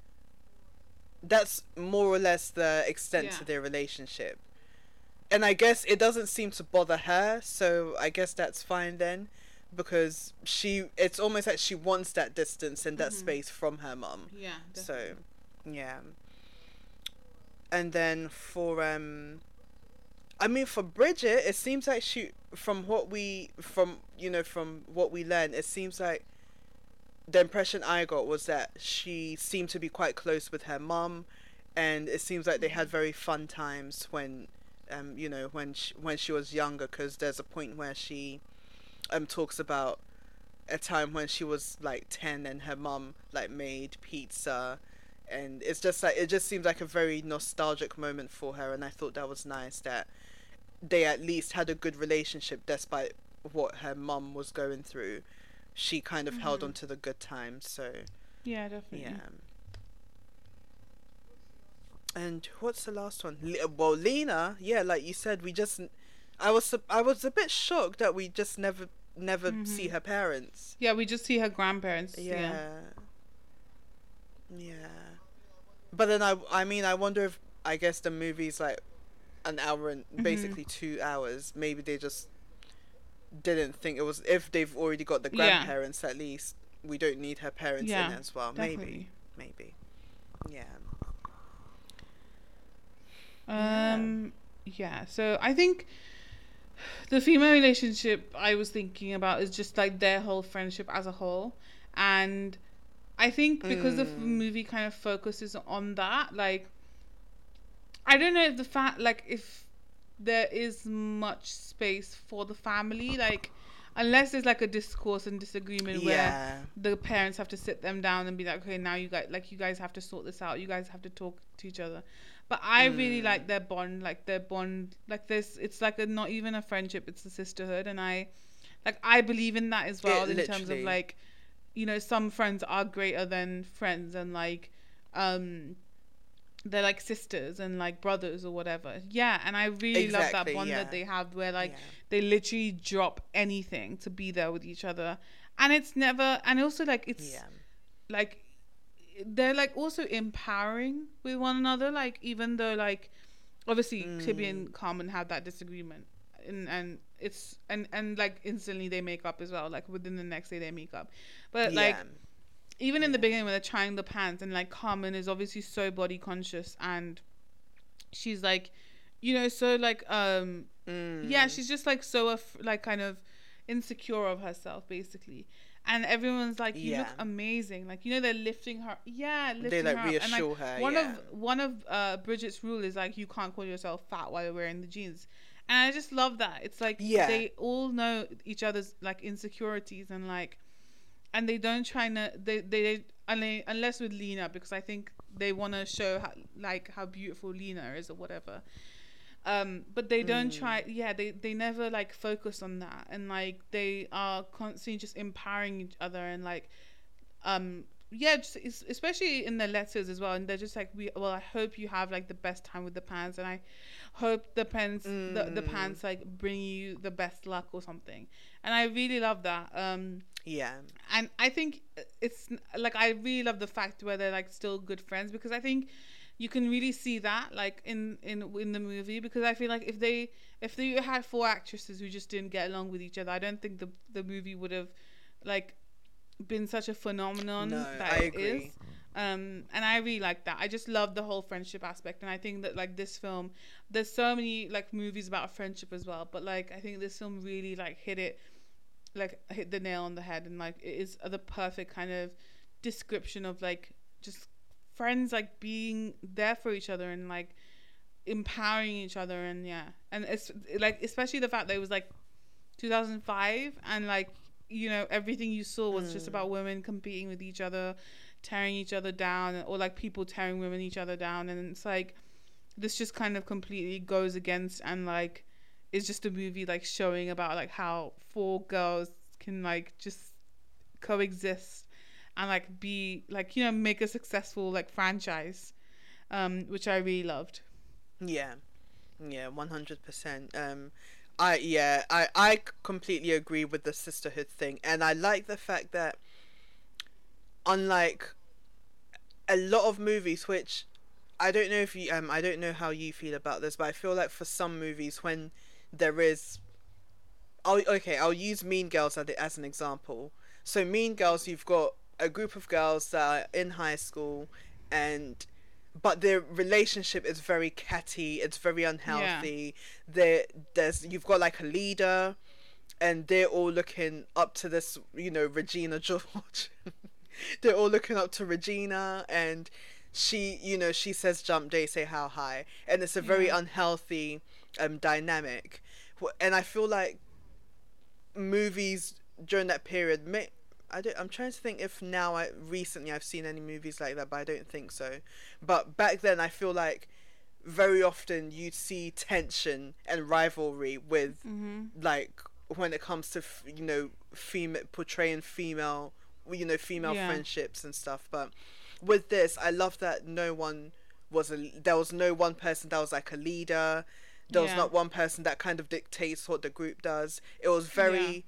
that's more or less the extent Yeah. to their relationship. and I guess it doesn't seem to bother her, so I guess that's fine then, because she it's almost like she wants that distance and that Mhm. space from her mum. Yeah. So, yeah. And then for um I mean for Bridget, it seems like she from what we from you know from what we learned, it seems like the impression I got was that she seemed to be quite close with her mum and it seems like they had very fun times when um you know when she, when she was younger because there's a point where she um talks about a time when she was like 10 and her mum like made pizza and it's just like it just seems like a very nostalgic moment for her and I thought that was nice that they at least had a good relationship despite what her mum was going through she kind of held Mhm. on to the good times so Yeah, definitely. yeah and what's the last one Le- well Lena yeah like you said we just I was I was a bit shocked that we just never never see Mhm. her parents Yeah, we just see her grandparents. yeah. Yeah. Yeah. But then I I mean I wonder if I guess the movie's like an hour and Mhm. basically 2 hours. Maybe they just didn't think it was if they've already got the Yeah. grandparents at least we don't need her parents Yeah, in as well. Definitely. Maybe. Maybe. Yeah. Yeah. Um yeah, so I think the female relationship I was thinking about is just like their whole friendship as a whole. And I think because the Mm. movie kind of focuses on that, like I don't know if the fact like if there is much space for the family, like unless there's like a discourse and disagreement where the parents have to sit them down and be like, okay, now you guys like you guys have to sort this out. You guys have to talk to each other. But I really Mm. like their bond, like their bond, like this. It's like a not even a friendship; it's a sisterhood, and I, like, I believe in that as well. It in terms of like, you know, some friends are greater than friends, and like, um, they're like sisters and like brothers or whatever. Yeah, and I really love that Exactly, bond yeah. that they have, where like yeah. they literally drop anything to be there with each other and it's never and also like it's yeah. like they're like also empowering with one another like even though like obviously Tibby Mm. and Carmen have that disagreement and and it's and and like instantly they make up as well like within the next day they make up but like. Even in the beginning when they're trying the pants and like Carmen is obviously so body conscious and she's like you know so like um yeah Mm. she's just like so af- like kind of insecure of herself basically and everyone's like you look amazing like you know they're lifting her yeah lifting they like her reassure like her. one yeah. of one of uh bridget's rule is like you can't call yourself fat while you're wearing the jeans and i just love that it's like Yeah. they all know each other's like insecurities and like and they don't try to they they, they unless with lena because i think they want to show how, like how beautiful lena is or whatever. Um but they don't Mm. try yeah they they never like focus on that. And like they are constantly just empowering each other and like um yeah just, especially in the letters as well. And they're just like we well i hope you have like the best time with the pants and i hope the pants the, the Mm. pants like bring you the best luck or something. And i really love that. Um yeah. and I think it's like I really love the fact where they're like still good friends because I think you can really see that like in in in the movie because I feel like if they if they had four actresses who just didn't get along with each other I don't think the the movie would have like been such a phenomenon No, that I it agree. is. um and I really like that I just love the whole friendship aspect and I think that like this film there's so many like movies about friendship as well but like I think this film really like hit it like hit the nail on the head and like it is the perfect kind of description of like just friends like being there for each other and like empowering each other and yeah and it's like especially the fact that it was like 2005 and like you know everything you saw was just Mm. about women competing with each other tearing each other down or like people tearing women each other down and it's like this just kind of completely goes against and like it's just a movie like showing about like how four girls can like just coexist and like be like you know make a successful like franchise um which i really loved. Yeah, yeah, one hundred percent. Um, I yeah, I I completely agree with the sisterhood thing, and I like the fact that, unlike a lot of movies, which I don't know if you um I don't know how you feel about this, but I feel like for some movies when there is I'll, okay, I'll use Mean Girls as, as an example. So Mean Girls, you've got a group of girls that are in high school, and but their relationship is very catty. It's very unhealthy. Yeah. There, there's you've got like a leader, and they're all looking up to this, you know, Regina George. they're all looking up to Regina, and she, you know, she says jump, they say how high, and it's a very yeah. unhealthy um dynamic. And I feel like movies during that period may I don't, I'm trying to think if now I recently I've seen any movies like that, but I don't think so. But back then, I feel like very often you'd see tension and rivalry with mm-hmm. like when it comes to you know female portraying female you know female yeah. friendships and stuff. But with this, I love that no one was a there was no one person that was like a leader. There yeah. was not one person that kind of dictates what the group does. It was very, yeah.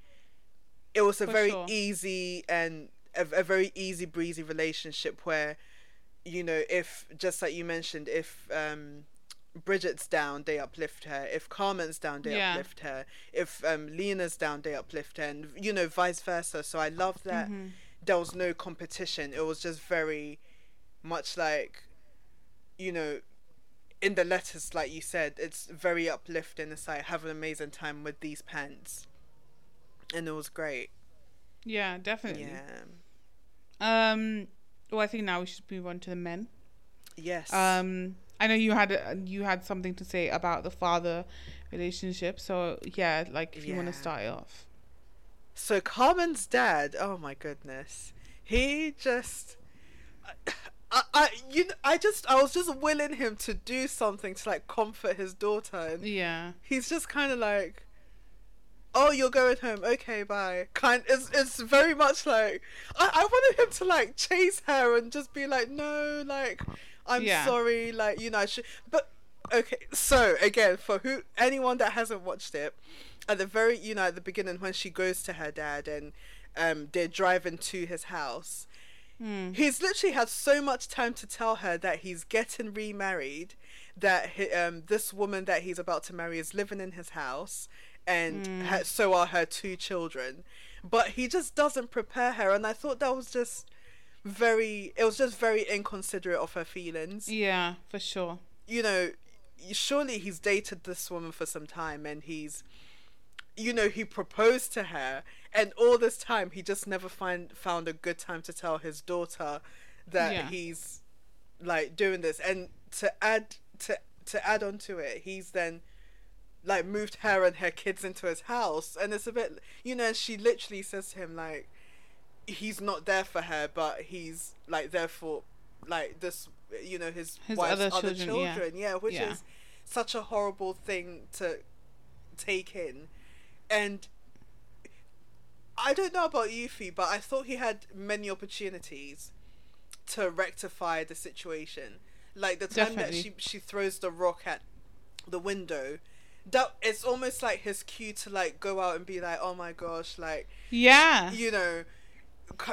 it was a For very sure. easy and a, a very easy breezy relationship where, you know, if just like you mentioned, if um, Bridget's down, they uplift her. If Carmen's down, they yeah. uplift her. If um, Lena's down, they uplift her, and you know, vice versa. So I love that mm-hmm. there was no competition. It was just very much like, you know, in the letters, like you said, it's very uplifting. It's like have an amazing time with these pants, and it was great. Yeah, definitely. Yeah. Um. Well, I think now we should move on to the men. Yes. Um. I know you had uh, you had something to say about the father relationship, so yeah, like if you want to start it off. So Carmen's dad, oh my goodness, he just. I, you I just I was just willing him to do something to like comfort his daughter and yeah. he's just kind of like oh you're going home. Okay bye. Kind it's it's very much like I, I wanted him to like chase her and just be like no like I'm yeah. sorry like you know I should but okay so again for who anyone that hasn't watched it at the very you know at the beginning when she goes to her dad and um they're driving to his house Mm. He's literally had so much time to tell her that he's getting remarried, that he, um, this woman that he's about to marry is living in his house, and mm. her, so are her two children. But he just doesn't prepare her, and I thought that was just very. It was just very inconsiderate of her feelings. Yeah, for sure. You know, surely he's dated this woman for some time, and he's, you know, he proposed to her and all this time he just never find found a good time to tell his daughter that yeah. he's like doing this and to add to to add on to it he's then like moved her and her kids into his house and it's a bit you know she literally says to him like he's not there for her but he's like there for like this you know his, his wife's other, other children, children. Yeah. yeah. which yeah. is such a horrible thing to take in and I don't know about Yuffie, but I thought he had many opportunities to rectify the situation. Like the time Definitely. that she she throws the rock at the window, that it's almost like his cue to like go out and be like, oh my gosh, like yeah, you know,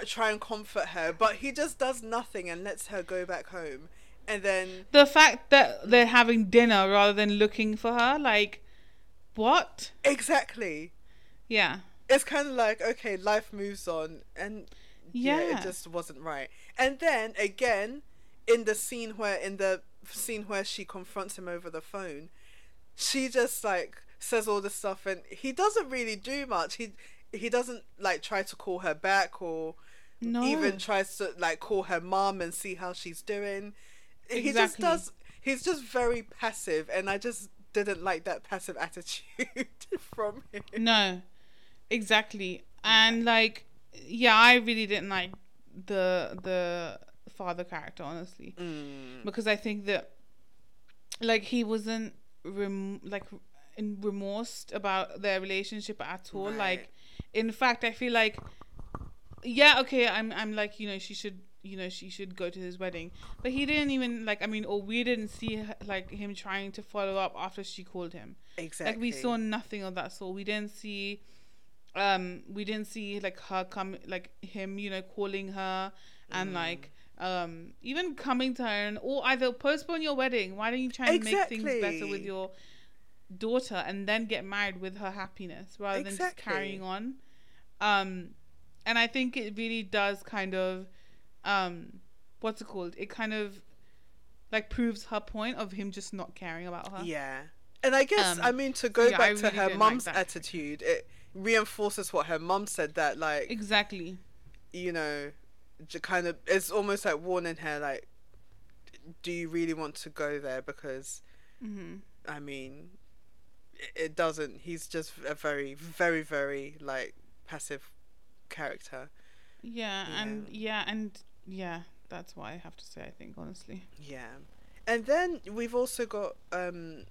try and comfort her. But he just does nothing and lets her go back home. And then the fact that they're having dinner rather than looking for her, like, what? Exactly. Yeah it's kind of like okay, life moves on, and yeah. yeah, it just wasn't right. And then again, in the scene where in the scene where she confronts him over the phone, she just like says all this stuff, and he doesn't really do much. He he doesn't like try to call her back or no. even tries to like call her mom and see how she's doing. Exactly. He just does. He's just very passive, and I just didn't like that passive attitude from him. No, Exactly. And like yeah, I really didn't like the the father character honestly. Mm. Because I think that like he wasn't rem- like in remorsed about their relationship at all. Right. Like in fact, I feel like yeah, okay, I'm I'm like, you know, she should you know she should go to his wedding but he didn't even like i mean or we didn't see like him trying to follow up after she called him exactly like we saw nothing of that sort we didn't see um we didn't see like her come like him you know calling her and mm. like um, even coming to her and or either postpone your wedding. Why don't you try and make things better with your daughter and then get married with her happiness rather than just carrying on. Um, and I think it really does kind of, um, what's it called? It kind of like proves her point of him just not caring about her. Yeah. And I guess, Um, I mean, to go yeah, back to her didn't like attitude, it reinforces what her mum said that, like, Exactly. you know, kind of, it's almost like warning her, like, do you really want to go there? Because, hmm I mean, it, it doesn't. He's just a very, very, very, like, passive character. Yeah, Yeah. and yeah, and yeah, that's what I have to say. I think honestly. Yeah. And then we've also got um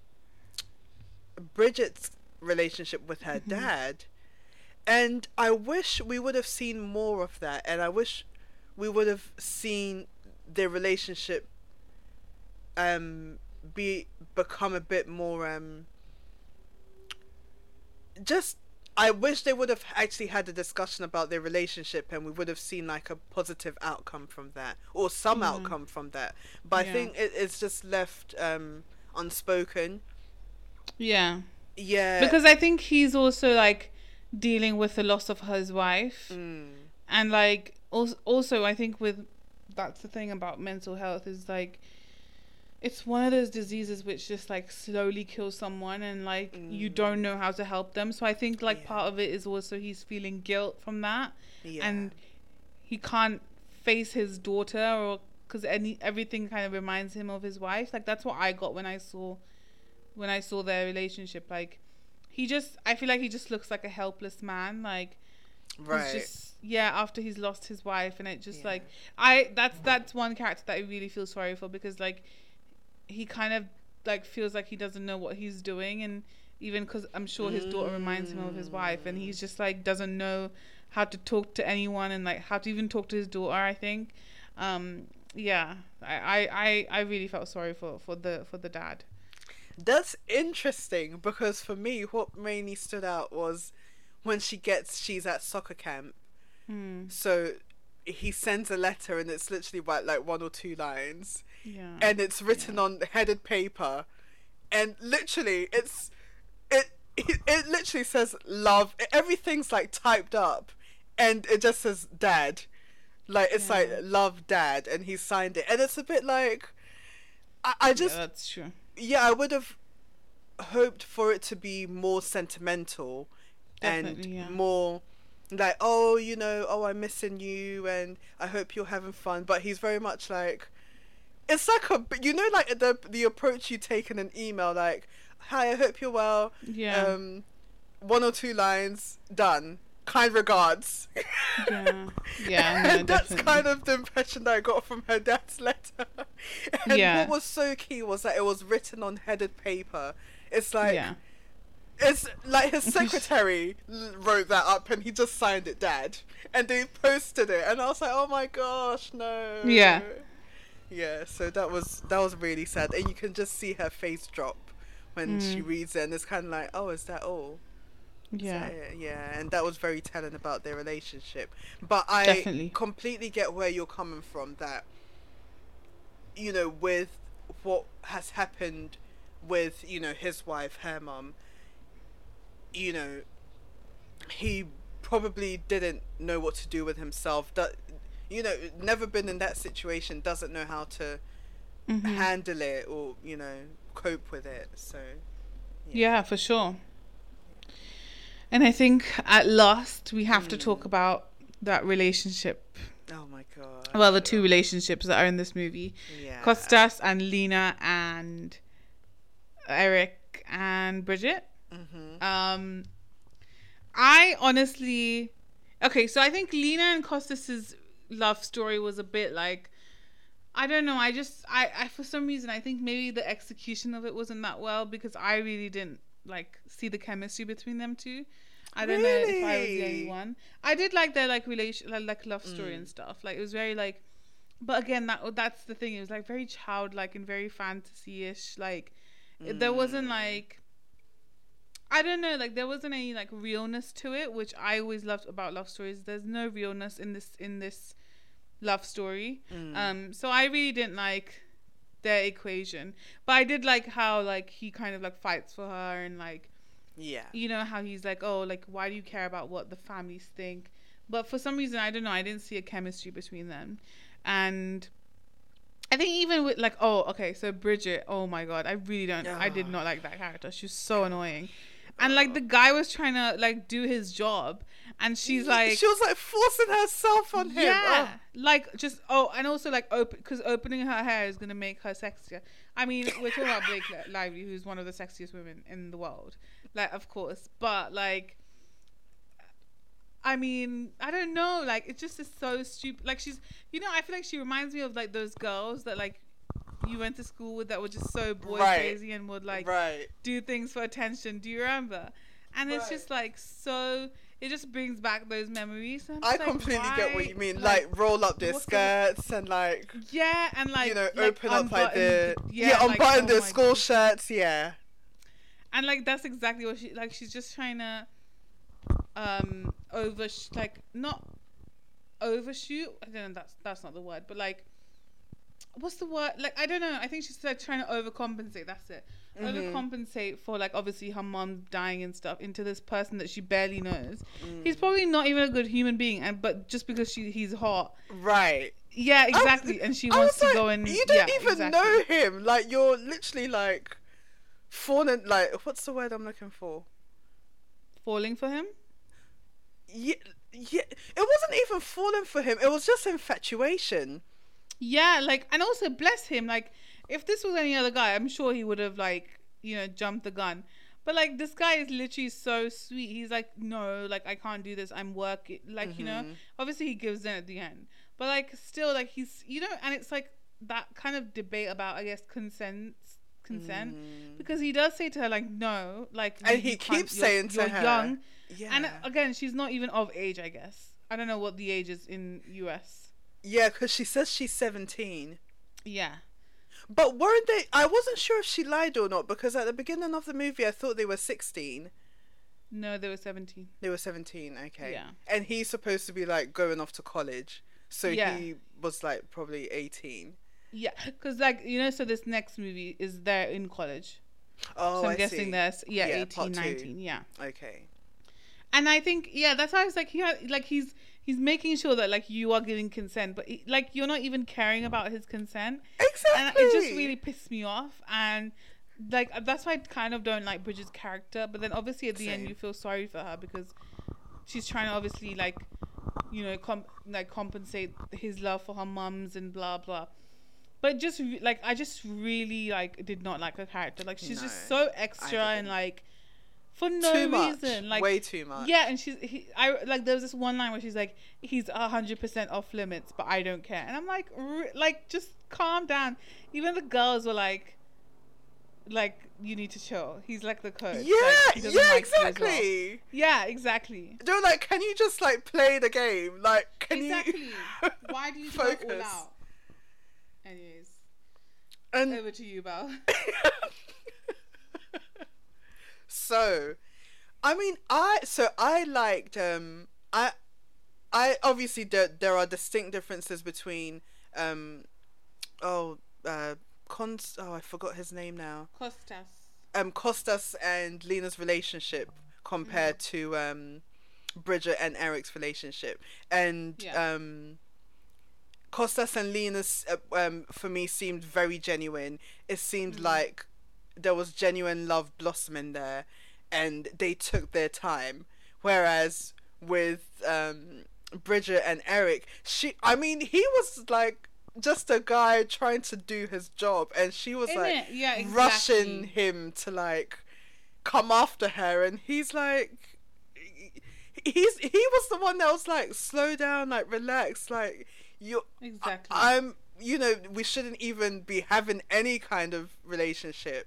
Bridget's relationship with her Mhm. dad. And I wish we would have seen more of that and I wish we would have seen their relationship um be become a bit more um just I wish they would have actually had a discussion about their relationship and we would have seen like a positive outcome from that or some Mhm. outcome from that. But Yeah. I think it, it's just left um unspoken. Yeah, Yeah. because I think he's also like dealing with the loss of his wife, Mm, and like also, also I think with that's the thing about mental health is like it's one of those diseases which just like slowly kills someone and like you Mm. don't know how to help them so i think like Yeah. part of it is also he's feeling guilt from that yeah. and he can't face his daughter or because any everything kind of reminds him of his wife like that's what i got when i saw when i saw their relationship like he just i feel like he just looks like a helpless man like right. he's just yeah after he's lost his wife and it just Yeah. like i that's that's one character that i really feel sorry for because like he kind of like feels like he doesn't know what he's doing and even because i'm sure his daughter reminds him of his wife and he's just like doesn't know how to talk to anyone and like how to even talk to his daughter i think um yeah i i i, I really felt sorry for for the for the dad That's interesting because for me, what mainly stood out was when she gets she's at soccer camp. Hmm. So he sends a letter and it's literally about like one or two lines, yeah and it's written on headed paper, and literally it's it it, it literally says love. Everything's like typed up, and it just says dad. Like it's Yeah. like love dad, and he signed it, and it's a bit like. I, I just yeah, that's true yeah, I would have hoped for it to be more sentimental Definitely, and yeah. more like, oh, you know, oh, I'm missing you and I hope you're having fun. But he's very much like, it's like a, you know, like the the approach you take in an email, like, hi, I hope you're well. yeah Um, one or two lines, done. Kind regards. yeah yeah no, and that's definitely. kind of the impression that I got from her dad's letter. and Yeah. what was so key was that it was written on headed paper. It's like yeah it's like his secretary wrote that up and he just signed it, Dad, and they posted it, and I was like, oh my gosh, no. Yeah. Yeah. So that was that was really sad, and you can just see her face drop when she Mm. reads it, and it's kind of like, oh, is that all? Yeah it? yeah, and that was very telling about their relationship. But I Definitely. completely get where you're coming from. That you know, with what has happened with you know his wife, her mum, you know, he probably didn't know what to do with himself. That you know, never been in that situation, doesn't know how to Mhm. handle it or you know cope with it. So Yeah, for sure. And I think at last we have to Hmm. talk about that relationship. oh my god. Well, the two relationships that are in this movie yeah. Costas and Lena and Eric and Bridget. Mhm. Um, I honestly, okay, so I think Lena and Costas's love story was a bit like, I don't know. I just, I, I for some reason, I think maybe the execution of it wasn't that well because I really didn't like see the chemistry between them two. I don't know if I was the only one. I did like their like relation, like, like love story Mm. and stuff. Like it was very like, but again, that that's the thing. It was like very childlike and very fantasy-ish. Like it- there wasn't Mm. like I don't know, like there wasn't any like realness to it, which I always loved about love stories. There's no realness in this in this love story. Mm. Um, so I really didn't like their equation, but I did like how like he kind of like fights for her and like Yeah. you know how he's like, oh, like why do you care about what the families think? But for some reason, I don't know. I didn't see a chemistry between them, and I think even with like, oh, okay, so Bridget, oh my god, I really don't. I did Ah. not like that character. She was so annoying, and like the guy was trying to like do his job, and she's like, she was like forcing herself on him. yeah, Oh. like just oh, and also like open because opening her hair is gonna make her sexier. I mean, we're talking about Blake Li- Lively, who's one of the sexiest women in the world, like of course, but like, I mean, I don't know, like it just is so stupid. Like she's, you know, I feel like she reminds me of like those girls that like you went to school with that were just so boy Right. crazy and would like right. do things for attention. Do you remember? And it's just like so. It just brings back those memories. I like, completely get what you mean. Like, roll up their what's the- skirts and like Yeah, and like you know like, open up like the yeah, like, unbutton oh their school God. shirts. Yeah. and like that's exactly what she like. She's just trying to um over like not overshoot. I don't know. That's that's not the word, but like. What's the word? Like I don't know. I think she's like trying to overcompensate. That's it. Mhm. Overcompensate for like obviously her mom dying and stuff into this person that she barely knows. Mm. He's probably not even a good human being, and but just because she he's hot, Right. yeah, I was- exactly. and she wants was to like, go and you don't yeah, even exactly. know him. Like you're literally like falling. Like what's the word I'm looking for? falling for him. Yeah, yeah. It wasn't even falling for him. It was just infatuation. Yeah, like, and also bless him. Like, if this was any other guy, I'm sure he would have like, you know, jumped the gun. But like, this guy is literally so sweet. He's like, no, like, I can't do this. I'm working. Like, you know, Mhm. obviously he gives in at the end, but like, still, like, he's, you know, and it's like that kind of debate about, I guess, consent, consent, Mm. because he does say to her like, no, like, And he keeps saying to you're her, young, Yeah. and again, she's not even of age, I guess. I don't know what the age is in US. Yeah, because she says she's 17. Yeah. But weren't they? I wasn't sure if she lied or not because at the beginning of the movie, I thought they were 16. No, they were 17. They were 17, okay. Yeah. And he's supposed to be like going off to college. So Yeah. he was like probably 18. Yeah, because like you know, so this next movie is they're in college. Oh, so I'm I guessing see. there's yeah, Yeah, 18, 19, yeah. Okay. And I think yeah, that's how it's like he had, like he's he's making sure that like you are giving consent, but he, like you're not even caring about his consent, Exactly. and it just really pissed me off. And like that's why I kind of don't like Bridget's character. But then obviously at the end you feel sorry for her because she's trying to obviously like you know com- like compensate his love for her mums and blah blah. But just like I just really like did not like her character. Like she's just so extra and like for no too much. reason. Like Way too much. yeah, and she's he, I like there was this one line where she's like, "He's a hundred percent off limits, but I don't care," and I'm like, "Re- like just calm down. Even the girls were like, like you need to chill. He's like the coach. Yeah, Like, yeah, like as well." exactly. Yeah, exactly. They're like, can you just like play the game? Like, can exactly. you Why do you go all focus? out? Anyways, And over to you, Belle. so, I mean, I so I liked um I I obviously there there are distinct differences between um oh uh Cons oh I forgot his name now Kostos. um Kostos and Lena's relationship compared Mm. to um Bridget and Eric's relationship and Yeah. um Kostos and Lena's uh, um for me seemed very genuine it seemed Mhm. like there was genuine love blossoming there and they took their time whereas with um Bridget and Eric she I mean he was like just a guy trying to do his job and she was Isn't like? Yeah, exactly. rushing him to like come after her and he's like he's he was the one that was like slow down like relax like you Exactly. i'm you know we shouldn't even be having any kind of relationship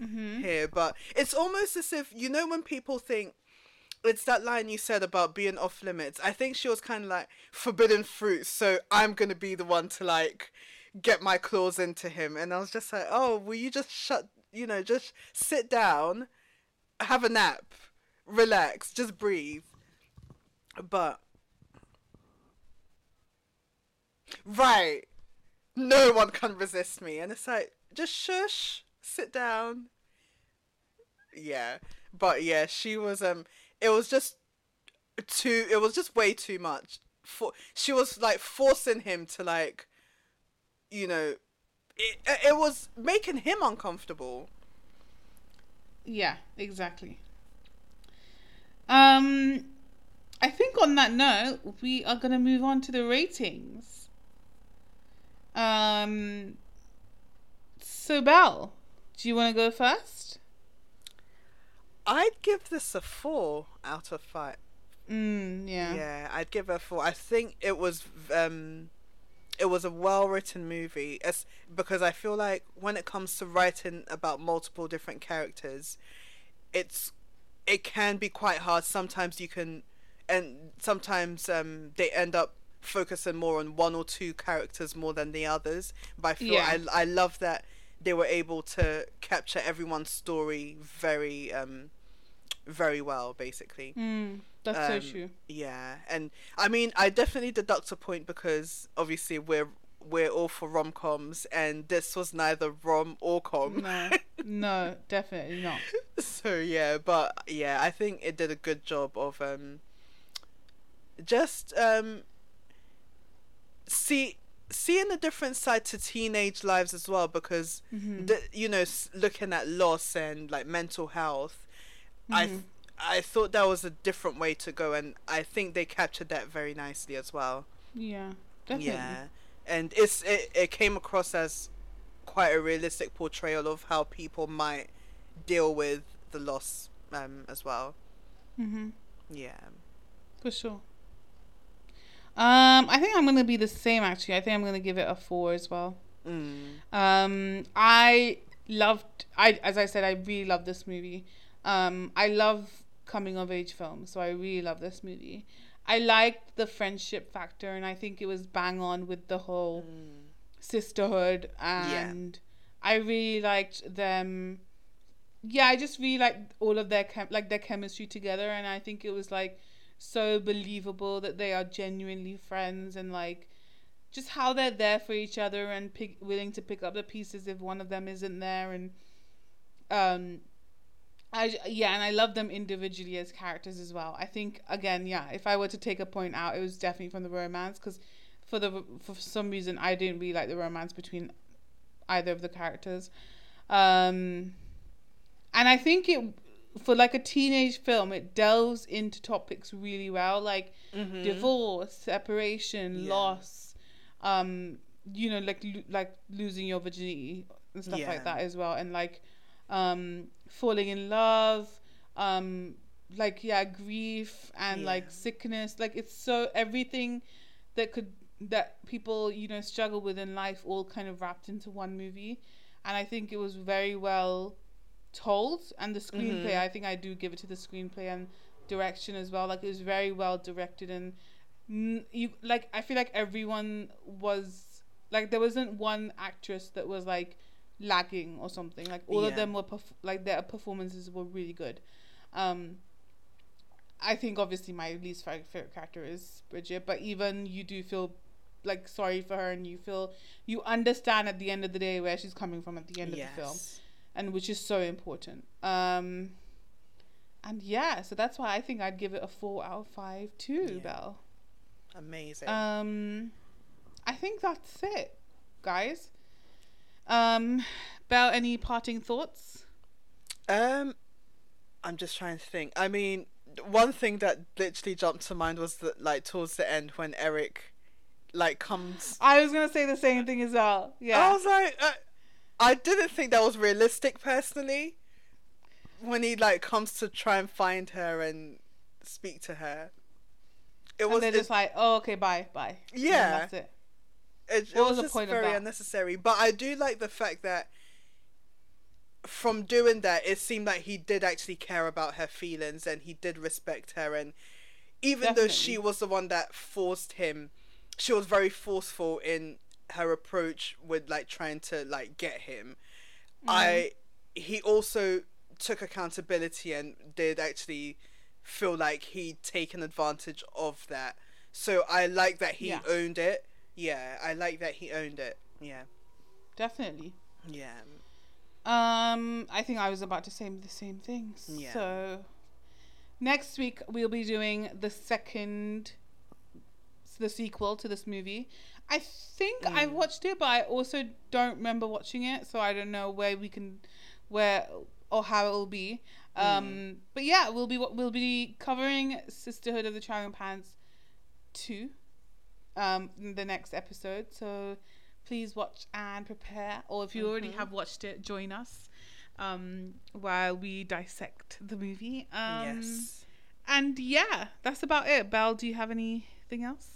mm-hmm. here but it's almost as if you know when people think it's that line you said about being off limits i think she was kind of like forbidden fruit so i'm gonna be the one to like get my claws into him and i was just like oh will you just shut you know just sit down have a nap relax just breathe but Right. No one can resist me. And it's like, just shush, sit down. Yeah. But yeah, she was um it was just too it was just way too much. For she was like forcing him to like you know it, it was making him uncomfortable. Yeah, exactly. Um, I think on that note, we are gonna move on to the ratings. Um, so Belle, do you want to go first? I'd give this a four out of five. Mm, yeah. Yeah, I'd give it a four. I think it was um, it was a well written movie. As because I feel like when it comes to writing about multiple different characters, it's it can be quite hard. Sometimes you can, and sometimes um, they end up focusing more on one or two characters more than the others. But I feel Yeah. I I love that they were able to capture everyone's story very um very well basically. Mm, that's Um, so true. Yeah, and I mean, I definitely deduct a point because obviously we're we're all for rom coms, and this was neither rom or com. No, no, definitely not. so yeah, but yeah, I think it did a good job of um just um see seeing a different side to teenage lives as well because Mhm. the, you know looking at loss and like mental health I th- I thought that was a different way to go and I think they captured that very nicely as well. Yeah, definitely. Yeah. And it's it, it came across as quite a realistic portrayal of how people might deal with the loss um as well. Mm-hmm. Yeah. For sure. Um, I think I'm gonna be the same. Actually, I think I'm gonna give it a four as well. Mm. Um, I loved. I as I said, I really love this movie. Um, I love coming of age films, so I really love this movie. I liked the friendship factor, and I think it was bang on with the whole Mm. sisterhood and I really liked them. Yeah, I just really liked all of their chem- like their chemistry together, and I think it was like so believable that they are genuinely friends and like just how they're there for each other and pick, willing to pick up the pieces if one of them isn't there and um I yeah and I love them individually as characters as well. I think again yeah if I were to take a point out it was definitely from the romance because for the for some reason I didn't really like the romance between either of the characters. Um and I think it for like a teenage film it delves into topics really well like Mhm. divorce, separation, Yeah. loss, um, you know, like lo- like losing your virginity and stuff Yeah. like that as well, and like um, falling in love, um, like yeah, grief and Yeah. like sickness, like it's so everything that could that people you know struggle with in life all kind of wrapped into one movie, and I think it was very well told and the screenplay Mhm. i think i do give it to the screenplay and direction as well like it was very well directed and mm, you like i feel like everyone was like there wasn't one actress that was like lagging or something like all of them were perf- like their performances were really good um i think obviously my least favorite character is bridget but even you do feel like sorry for her and you feel you understand at the end of the day where she's coming from at the end of the film Yes. And which is so important. Um, and yeah, so that's why I think I'd give it a four out of five too, Yeah. Belle. Amazing. Um, I think that's it, guys. Um, Belle, any parting thoughts? Um, I'm just trying to think. I mean, one thing that literally jumped to mind was that, like, towards the end when Eric, like, comes. I was gonna say the same thing as well. Yeah. I was like, uh, I didn't think that was realistic personally. When he like comes to try and find her and speak to her, it and was they're just like, oh, okay, bye, bye. And Yeah. that's it. it, it was was just very unnecessary. But I do like the fact that from doing that, it seemed like he did actually care about her feelings and he did respect her. And even though she was the one that forced him, she was very forceful in her approach with like trying to like get him. I he also took accountability and did actually feel like he'd taken advantage of that. So I like that he Yeah. owned it Yeah, I like that he owned it. Yeah. Definitely. Yeah. Um, I think I was about to say the same thing. Yeah. So next week we'll be doing the second, the sequel to this movie. I think I Mm. watched it, but I also don't remember watching it, so I don't know where we can, where or how it will be. Um, but yeah, we'll be we'll be covering Sisterhood of the Traveling Pants two, um, in the next episode. So please watch and prepare, or if you already Mhm. have watched it, join us um, while we dissect the movie. Um, yes. And yeah, that's about it. Belle, do you have anything else?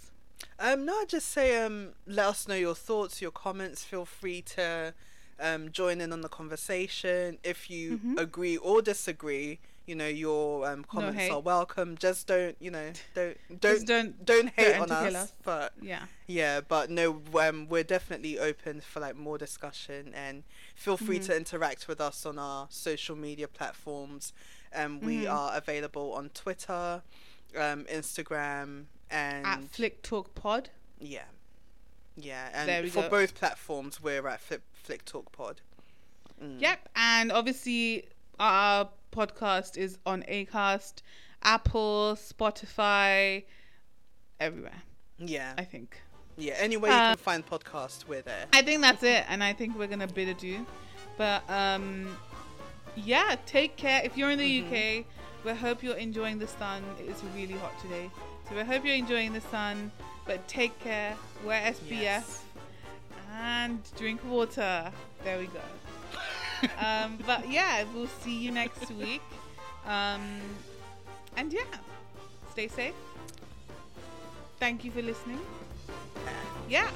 Um, no, just say um, let us know your thoughts, your comments. Feel free to um, join in on the conversation. If you Mhm. agree or disagree, you know your um, comments hate. are welcome. Just don't, you know, don't don't don't. don't hate threaten on us. us. But Yeah. yeah, but no, um, we're definitely open for like more discussion and feel free Mhm. to interact with us on our social media platforms. Um, we Mhm. are available on Twitter, um, Instagram, and At Flick Talk Pod. yeah. Yeah, and for go. both platforms, we're at Flip, Flick Talk Pod. Mm. Yep. And obviously, our podcast is on Acast, Apple, Spotify, everywhere. Yeah, I think. yeah. Anywhere you Uh, can find podcasts, we're there. I think that's it, and I think we're gonna bid adieu. But um, yeah, take care. If you're in the Mhm. UK, we hope you're enjoying the sun. It's really hot today, so we hope you're enjoying the sun. But take care. Wear SPF Yes. and drink water. There we go. um, but yeah, we'll see you next week. Um, and yeah, stay safe. Thank you for listening. Yeah.